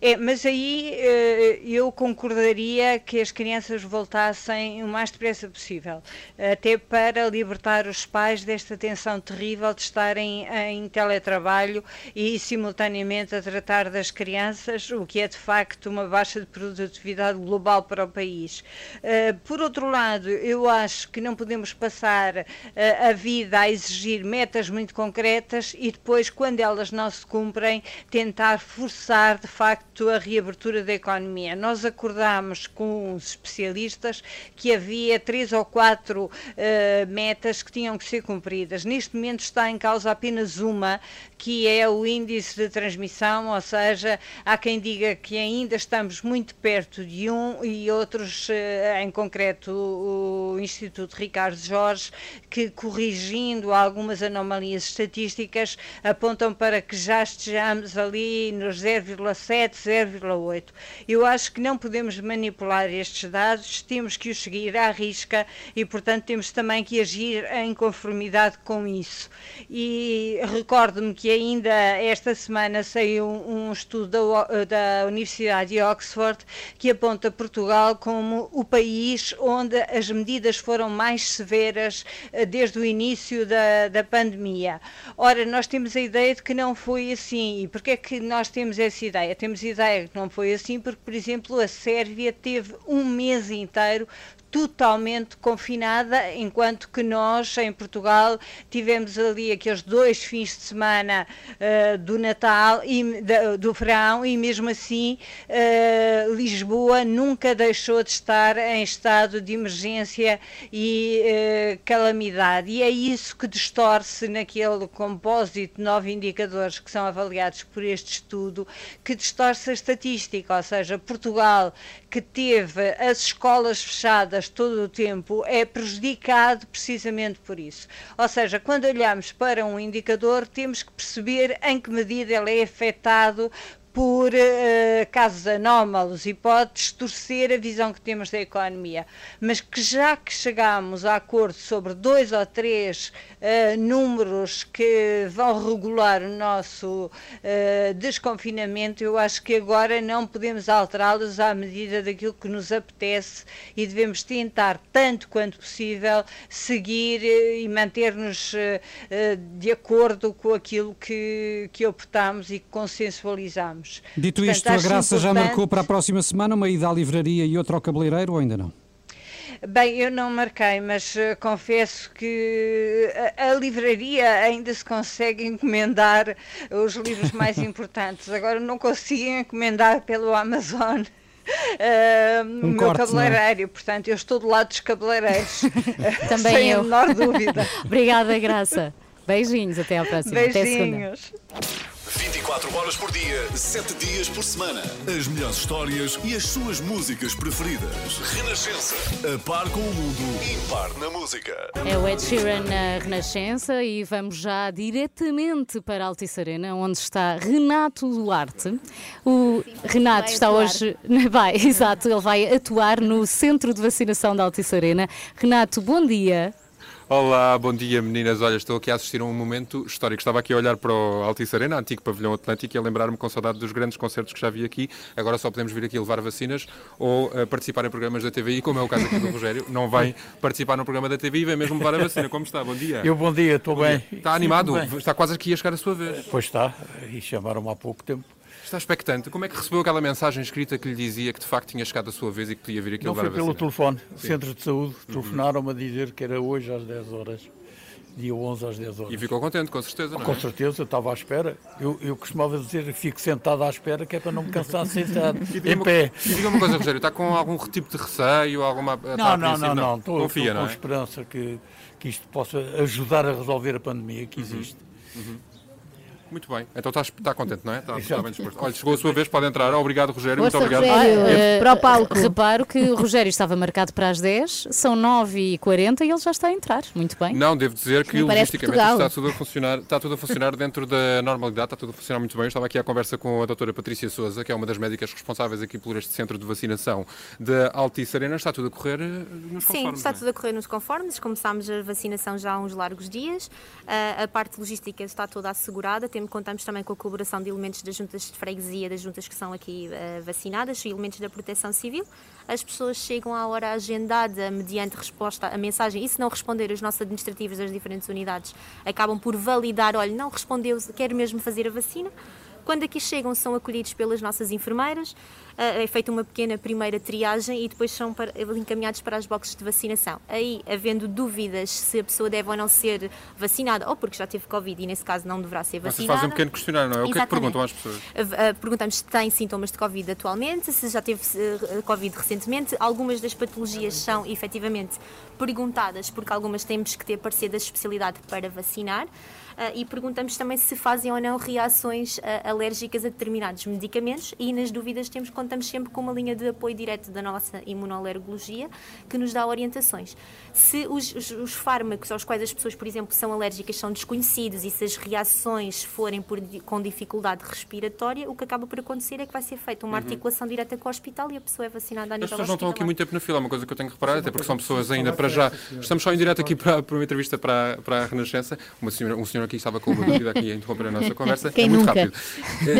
P: É, mas aí eh, eu concordaria que as crianças voltassem o mais depressa possível, até para libertar os pais desta tensão terrível de estarem em teletrabalho e simultaneamente a tratar das crianças, o que é de facto uma baixa de produtividade global para o país. Eh, por outro lado, eu acho que não podemos passar eh, a vida a exigir metas muito concretas e depois, quando elas não se cumprem, tentar forçar de facto a reabertura da economia. Nós acordámos com os especialistas que havia três ou quatro eh, metas que tinham que ser cumpridas. Neste momento está em causa apenas uma, que é o índice de transmissão, ou seja, há quem diga que ainda estamos muito perto de um e outros, eh, em concreto o Instituto Ricardo Jorge, que corrigindo algumas anomalias estatísticas apontam para que já estejamos ali nos 0,7, 0,8. Eu acho que não podemos manipular estes dados, temos que os seguir à risca e, portanto, temos também que agir em conformidade com isso. E recordo-me que ainda esta semana saiu um estudo da, da Universidade de Oxford que aponta Portugal como o país onde as medidas foram mais severas eh, desde o início da, da pandemia. Ora, nós temos a ideia de que não foi assim. E porquê é que nós temos essa ideia? Temos a que não foi assim porque, por exemplo, a Sérvia teve um mês inteiro totalmente confinada, enquanto que nós, em Portugal, tivemos ali aqueles dois fins de semana eh, do Natal e da- do verão e mesmo assim eh, Lisboa nunca deixou de estar em estado de emergência e eh, calamidade. E é isso que distorce naquele compósito de nove indicadores que são avaliados por este estudo, que distorce a estatística, ou seja, Portugal, que teve as escolas fechadas todo o tempo, é prejudicado precisamente por isso. Ou seja, quando olhamos para um indicador, temos que perceber em que medida ele é afetado por uh, casos anómalos e pode distorcer a visão que temos da economia, mas que já que chegamos a acordo sobre dois ou três uh, números que vão regular o nosso uh, desconfinamento, eu acho que agora não podemos alterá-los à medida daquilo que nos apetece e devemos tentar, tanto quanto possível, seguir e manter-nos de acordo com aquilo que, que optamos e que consensualizamos.
E: Dito
P: Portanto,
E: isto, a Graça já
P: importante-
E: marcou para a próxima semana uma ida à livraria e outra ao cabeleireiro ou ainda não?
P: Bem, eu não marquei, mas eh, confesso que a, a livraria ainda se consegue encomendar os livros mais importantes. Agora não consigo encomendar pelo Amazon. eh, o meu
D: corte, é?
P: cabeleireiro, portanto, eu estou do lado dos cabeleireiros,
D: Também
P: sem
D: eu.
P: a menor dúvida.
D: Obrigada, Graça. Beijinhos, até à próxima. Até segunda.
P: Beijinhos.
A: 24 horas por dia, 7 dias por semana. As melhores histórias e as suas músicas preferidas. Renascença. A par com o mundo. Impar na música.
D: É o Ed Sheeran na Renascença e vamos já diretamente para a Altice Arena, onde está Renato Duarte. O Renato
F: vai
D: está
F: atuar.
D: hoje. Vai, exato, ele vai atuar no centro de vacinação da Altice Arena. Renato, bom dia.
Q: Olá, bom dia meninas. Olha, estou aqui a assistir a um momento histórico. Estava aqui a olhar para o Altice Arena, antigo pavilhão Atlântico, e a lembrar-me com saudade dos grandes concertos que já vi aqui. Agora só podemos vir aqui levar vacinas ou eh, participar em programas da TVI, como é o caso aqui do Rogério. Não vem participar no programa da TVI, vem mesmo levar a vacina. Como está? Bom dia.
R: Eu, bom dia, estou bem.
Q: Está animado?
R: Bem.
Q: Está quase aqui a chegar a sua vez.
R: Pois está, e chamaram-me há pouco tempo.
Q: Está expectante. Como é que recebeu aquela mensagem escrita que lhe dizia que de facto tinha chegado a sua vez e que podia vir aqui
R: Não
Q: levar
R: foi pelo telefone,
Q: Sim.
R: centro de saúde,
Q: Uhum.
R: telefonaram-me a dizer que era hoje às 10 horas, dia 11 às 10 horas.
Q: E ficou contente, com certeza, não é?
R: Com certeza, eu estava à espera. Eu, eu costumava dizer que fico sentado à espera, que é para não me cansar sentado, em pé.
Q: e diga uma coisa, Rogério, está com algum tipo de receio? Alguma, está
R: Não, não, não, não. Estou,
Q: Confia,
R: estou com
Q: é?
R: esperança que, que isto possa ajudar a resolver a pandemia que existe.
Q: Uhum. Muito bem. Então está, está contente, não é? Está, está bem disposto. Olha, chegou a sua vez, pode entrar. Obrigado, Rogério.
D: Força,
Q: Muito obrigado.
D: Rogério,
Q: É-
D: eh,
F: para o palco.
D: Reparo que o Rogério estava marcado para as 10, são 9h40 e ele já está a entrar. Muito bem.
Q: Não, devo dizer que logisticamente está tudo, a funcionar, está tudo a funcionar dentro da normalidade, está tudo a funcionar muito bem. Eu estava aqui à conversa com a doutora Patrícia Souza, que é uma das médicas responsáveis aqui por este centro de vacinação da Altice Arena. Está tudo a correr eh, nos
S: Sim,
Q: conformes.
S: está
Q: não é?
S: tudo a correr nos conformes. Começámos a vacinação já há uns largos dias. Ah, a parte logística está toda assegurada. Temos, contamos também com a colaboração de elementos das juntas de freguesia, das juntas que são aqui ah, vacinadas, e elementos da proteção civil. As pessoas chegam à hora agendada mediante resposta à mensagem. E se não responder, os nossos administrativos das diferentes unidades acabam por validar: olha, não respondeu, quero mesmo fazer a vacina. Quando aqui chegam, são acolhidos pelas nossas enfermeiras, ah, é feita uma pequena primeira triagem e depois são encaminhados para as boxes de vacinação. Aí, havendo dúvidas se a pessoa deve ou não ser vacinada, ou porque já teve Covid e nesse caso não deverá ser
Q: Vocês
S: vacinada.
Q: fazem um pequeno questionário, não é? O que é que perguntam às pessoas?
S: Uh, uh, Perguntamos se tem sintomas de Covid atualmente, se já teve Covid recentemente. Algumas das patologias são efetivamente perguntadas, porque algumas temos que ter parecer da especialidade para vacinar. Uh, e perguntamos também se fazem ou não reações uh, alérgicas a determinados medicamentos e nas dúvidas temos contamos sempre com uma linha de apoio direto da nossa imunoalergologia que nos dá orientações. Se os, os- os fármacos aos quais as pessoas, por exemplo, são alérgicas são desconhecidos e se as reações forem por com dificuldade respiratória, o que acaba por acontecer é que vai ser feita uma
Q: Uhum.
S: articulação direta com o hospital e a pessoa é vacinada a
Q: As
S: nível
Q: pessoas não estão aqui muito tempo na fila, é uma coisa que eu tenho que reparar, até porque são pessoas ainda para já. Estamos só em direto aqui para, para uma entrevista para, para a Renascença. Uma senhora, um senhor aqui estava com uma dúvida aqui a interromper a nossa conversa.
F: Quem
Q: é muito
F: nunca?
Q: rápido.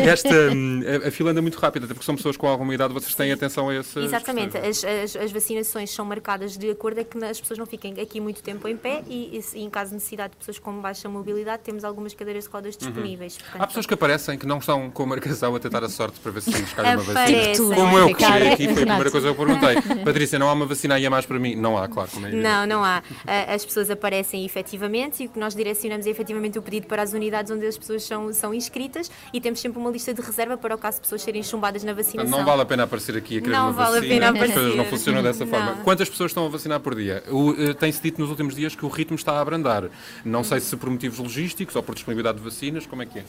Q: Esta, hum, a, a fila anda muito rápida, até porque são pessoas com alguma idade, vocês têm atenção a esse.
S: Exatamente, as, as- as vacinações são marcadas de acordo a que as pessoas não fiquem aqui muito tempo em pé e, e se- em caso de necessidade de pessoas com baixa mobilidade, temos algumas cadeiras de rodas disponíveis. Portanto,
Q: Há pessoas que aparecem que não estão com a marcação a tentar a sorte para ver se cai uma vacina.
S: Aparecem.
Q: Como eu que cheguei aqui, foi a primeira coisa que eu perguntei. Patrícia, não há uma vacina aí a mais para mim? Não há, claro. Como é.
S: Não, não há. Ah, As pessoas aparecem efetivamente e o que nós direcionamos é efetivamente o pedido para as unidades onde as pessoas são, são inscritas e temos sempre uma lista de reserva para o caso de pessoas serem chumbadas na vacinação.
Q: Não vale a pena aparecer aqui a querer
S: Não
Q: uma
S: vale a
Q: vacina.
S: pena
Q: As coisas não funcionam dessa forma.
S: Não.
Q: Quantas pessoas estão a vacinar por dia? Eh, Tem-se dito nos últimos dias que o ritmo está a abrandar. Não sei se por motivos logísticos ou por disponibilidade de vacinas, como é que é?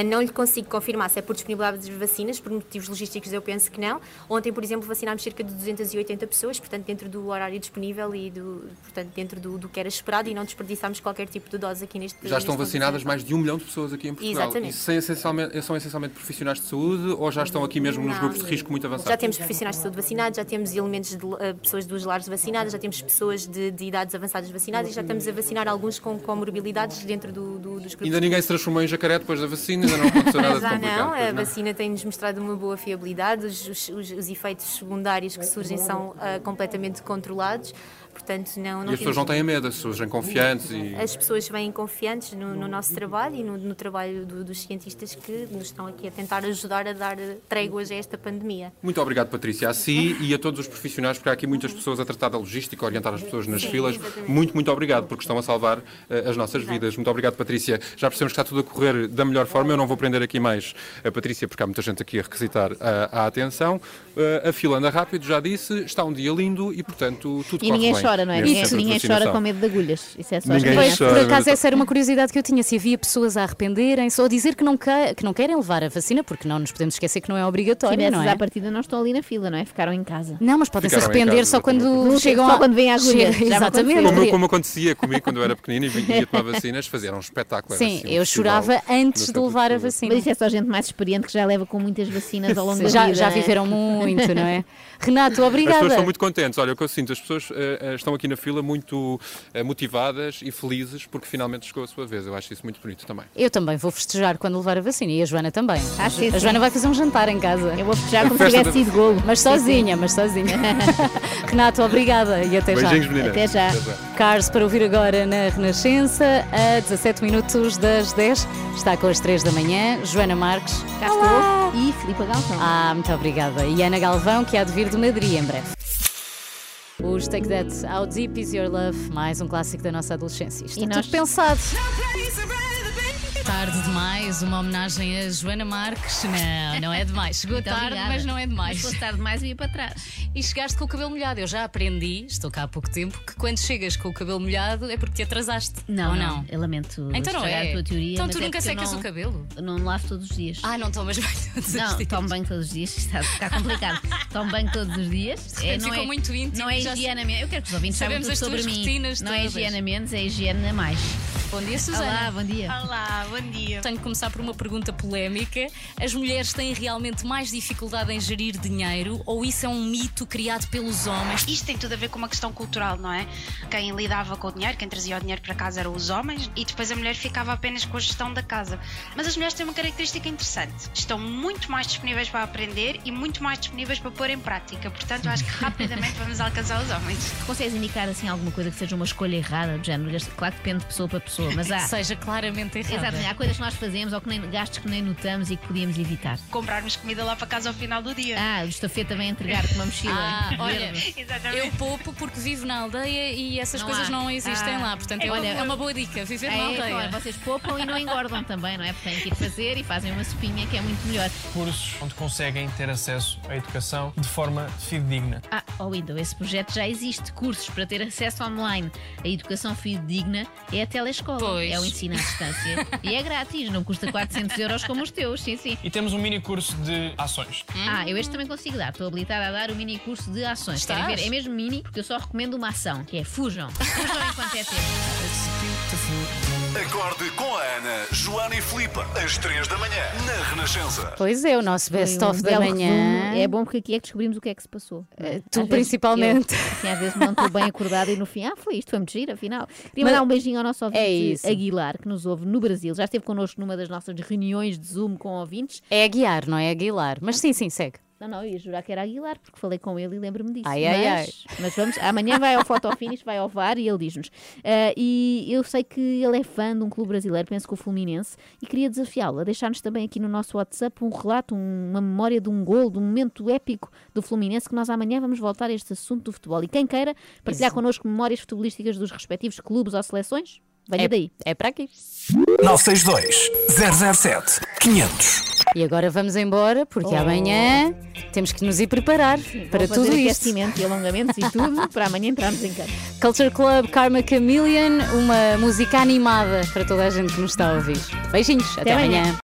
S: Uh, Não lhe consigo confirmar se é por disponibilidade de vacinas, por motivos logísticos eu penso que não. Ontem, por exemplo, vacinámos cerca de 280 pessoas, portanto, dentro do horário disponível e do, portanto, dentro do, do que era esperado e não desperdiçámos qualquer tipo de dose aqui neste
Q: Já estão
S: neste
Q: vacinadas mais de um milhão de pessoas aqui em Portugal.
S: Exatamente.
Q: E são essencialmente, são essencialmente profissionais de saúde ou já estão aqui mesmo nos
S: Não.
Q: grupos de risco muito avançados?
S: Já temos profissionais de saúde vacinados, já temos elementos de uh, pessoas dos lares vacinadas, já temos pessoas de, de idades avançadas vacinadas e já estamos a vacinar alguns com comorbilidades dentro do, do- dos grupos.
Q: Ainda ninguém se transformou em jacaré depois da vacina, ainda não aconteceu nada de
S: Já
Q: complicado.
S: não, a vacina tem-nos mostrado uma boa fiabilidade, os, os- os- os efeitos secundários que surgem são ah, completamente controlados, portanto não, não
Q: E as pessoas não têm medo, as pessoas vêm confiantes e...
S: As pessoas vêm confiantes no, no nosso trabalho e no, no trabalho do- dos cientistas que nos estão aqui a tentar ajudar a dar eh, tréguas a esta pandemia.
Q: Muito obrigado, Patrícia, a si e a todos os profissionais, porque há aqui muitas pessoas a tratar da logística, a orientar as pessoas nas
S: Sim,
Q: filas.
S: exatamente.
Q: Muito, muito obrigado, porque estão a salvar eh, as nossas vidas. Muito obrigado, Patrícia. Já percebemos que está tudo a correr da melhor forma. Eu não vou prender aqui mais a Patrícia, porque há muita gente aqui a requisitar a, a atenção. Eh, a fila anda rápido, já disse, está um dia lindo e, portanto, tudo
F: E ninguém
Q: bem
F: chora, não é? Ninguém, ninguém chora com medo de agulhas. Isso é só
Q: Ninguém
F: as crianças.
Q: chora.
D: Por acaso, essa era uma curiosidade que eu tinha, se havia pessoas a arrependerem-se ou a dizer que não, que, que não querem levar a vacina, porque não nos podemos esquecer que não é obrigatório,
F: Se
D: não é?
F: à partida não estão ali na fila, não é? Ficaram em casa.
D: Não, mas podem se arrepender
Q: casa,
D: só quando chegam
F: Só
D: a-
F: quando vem a agulha.
D: Exatamente.
Q: Como, como acontecia comigo quando eu era pequenino e vinha tomar vacinas, fazia era um espetáculo.
D: Sim,
Q: assim, um
D: eu chorava antes de levar a vacina.
F: Mas isso é só gente mais experiente que já leva com muitas vacinas ao longo da vida.
D: já
F: é?
D: viveram muito, não é? Renato,
Q: As pessoas
D: obrigada.
Q: estão muito contentes. Olha, o que eu sinto, as pessoas eh, estão aqui na fila muito eh, motivadas e felizes porque finalmente chegou a sua vez. Eu acho isso muito bonito também.
D: Eu também vou festejar quando levar a vacina e a Joana também.
F: Ah, sim,
D: a. Joana vai fazer um jantar em casa.
F: Eu vou festejar como se tivesse
Q: da-
F: sido golo.
D: Mas sozinha, mas sozinha. Renato, obrigada e até já.
Q: Beijinhos, meninas.
F: Até já.
D: Cars para ouvir agora na Renascença, a 17 minutos das 10. Está com as 3 da manhã. Joana Marques.
F: Cá estou. E Filipe Galvão.
D: Ah, muito obrigada. E Ana Galvão, que há de vir de Madrid em breve. Os Take That, How Deep Is Your Love, mais um clássico da nossa adolescência. Isto
F: E
D: é
F: nós-
D: tudo pensado. Tarde demais, uma homenagem a Joana Marques. Não, não é demais. Chegou
F: Muito
D: tarde,
F: obrigada.
D: mas não é demais.
F: Fosse tarde demais, eu ia para trás.
D: E chegaste com o cabelo molhado. Eu já aprendi, estou cá há pouco tempo, que quando chegas com o cabelo molhado é porque te atrasaste.
F: Não,
D: Ou
F: não,
D: não?
F: Eu lamento
D: Então não é.
F: a tua teoria.
D: Então tu
F: é
D: nunca
F: eu
D: secas
F: não-
D: o cabelo?
F: Não lavo todos os dias.
D: Ah, não tomas banho todos os
F: Não,
D: dias.
F: tomo banho todos os dias, está a ficar complicado. tomo banho todos os dias.
D: De repente ficou muito íntimo,
F: Não é menos. Eu quero que os ouvintes saibam
D: Sabemos
F: tudo
D: as
F: sobre
D: tuas
F: mim. Não é
D: todas.
F: higiene a menos, é higiene a mais.
D: Bom dia, Susana.
F: Olá, bom dia.
T: Olá, bom dia.
D: Tenho que começar por uma pergunta polémica. As mulheres têm realmente mais dificuldade em gerir dinheiro ou isso é um mito criado pelos homens?
L: Isto tem tudo a ver com uma questão cultural, não é? Quem lidava com o dinheiro, quem trazia o dinheiro para casa eram os homens e depois a mulher ficava apenas com a gestão da casa. Mas as mulheres têm uma característica interessante: estão muito mais disponíveis para aprender e muito mais disponíveis para pôr em prática. Portanto, eu acho que rapidamente vamos alcançar os homens.
F: Consegues indicar assim alguma coisa que seja uma escolha errada, do género? Claro que depende de pessoa para pessoa, mas há.
D: Seja claramente errada.
F: Exatamente, há coisas que nós fazemos ou que nem, gastos que nem notamos e que podíamos evitar.
L: Comprarmos comida lá para casa ao final do dia.
F: Ah, o estafeta vem entregar-te uma mochila.
D: Ah, olha, eu poupo porque vivo na aldeia e essas
F: Não
D: coisas
F: há.
D: não existem
F: Ah.
D: lá. Portanto, é,
F: Olha,
D: é uma boa dica, viver na
F: É,
D: aldeia.
F: claro, vocês poupam e não engordam também, não é? Porque têm que ir fazer e fazem uma sopinha que é muito melhor.
I: Cursos onde conseguem ter acesso à educação de forma fidedigna.
F: Ah, oh Window, esse projeto já existe. Cursos para ter acesso online. A educação fidedigna é a telescola.
D: Pois.
F: É o ensino à distância. e é grátis, não custa 400 euros como os teus, sim, sim.
I: E temos um mini curso de ações.
F: Ah, eu este também consigo dar. Estou habilitada a dar o mini curso de ações. Querem
D: Estás?
F: ver? É mesmo mini, porque eu só recomendo uma ação, que é fujam. Fujam enquanto é tempo.
A: Acorde com a Ana, Joana e Filipe, às 3 da manhã, na Renascença.
D: Pois é, o nosso
F: um
D: best-of da manhã.
F: resumo. É bom porque aqui é que descobrimos o que é que se passou.
D: tu
F: Às vezes
D: principalmente.
F: eu, assim, às vezes não estou bem acordada e no fim, ah, foi isto, foi muito giro, afinal. Queria
D: Mas-
F: mandar um beijinho ao nosso ouvinte
D: É isso.
F: Aguilar, que nos ouve no Brasil. Já esteve connosco numa das nossas reuniões de Zoom com ouvintes.
D: É Aguiar, não é Aguilar. Mas sim, sim, segue.
F: Não, não, eu ia jurar que era Aguilar, porque falei com ele e lembro-me disso.
D: Ai,
F: mas,
D: ai, ai.
F: mas vamos, amanhã vai ao Fotofinish, vai ao VAR e ele diz-nos. Ah, e eu sei que ele é fã de um clube brasileiro, penso que o Fluminense, e queria desafiá-lo a deixar-nos também aqui no nosso WhatsApp um relato, um- uma memória de um gol, de um momento épico do Fluminense, que nós amanhã vamos voltar a este assunto do futebol. E quem queira partilhar connosco memórias futebolísticas dos respectivos clubes ou seleções, venha
D: É-
F: daí.
D: É para aqui.
A: 962 007 500.
D: E agora vamos embora, porque
F: Oh.
D: amanhã temos que nos ir preparar para
F: Vou
D: tudo
F: fazer
D: isto.
F: aquecimento e alongamentos e tudo para amanhã entrarmos em campo.
D: Culture Club Karma Chameleon, uma música animada para toda a gente que nos está a ouvir. Beijinhos, até,
F: Até amanhã.
D: amanhã.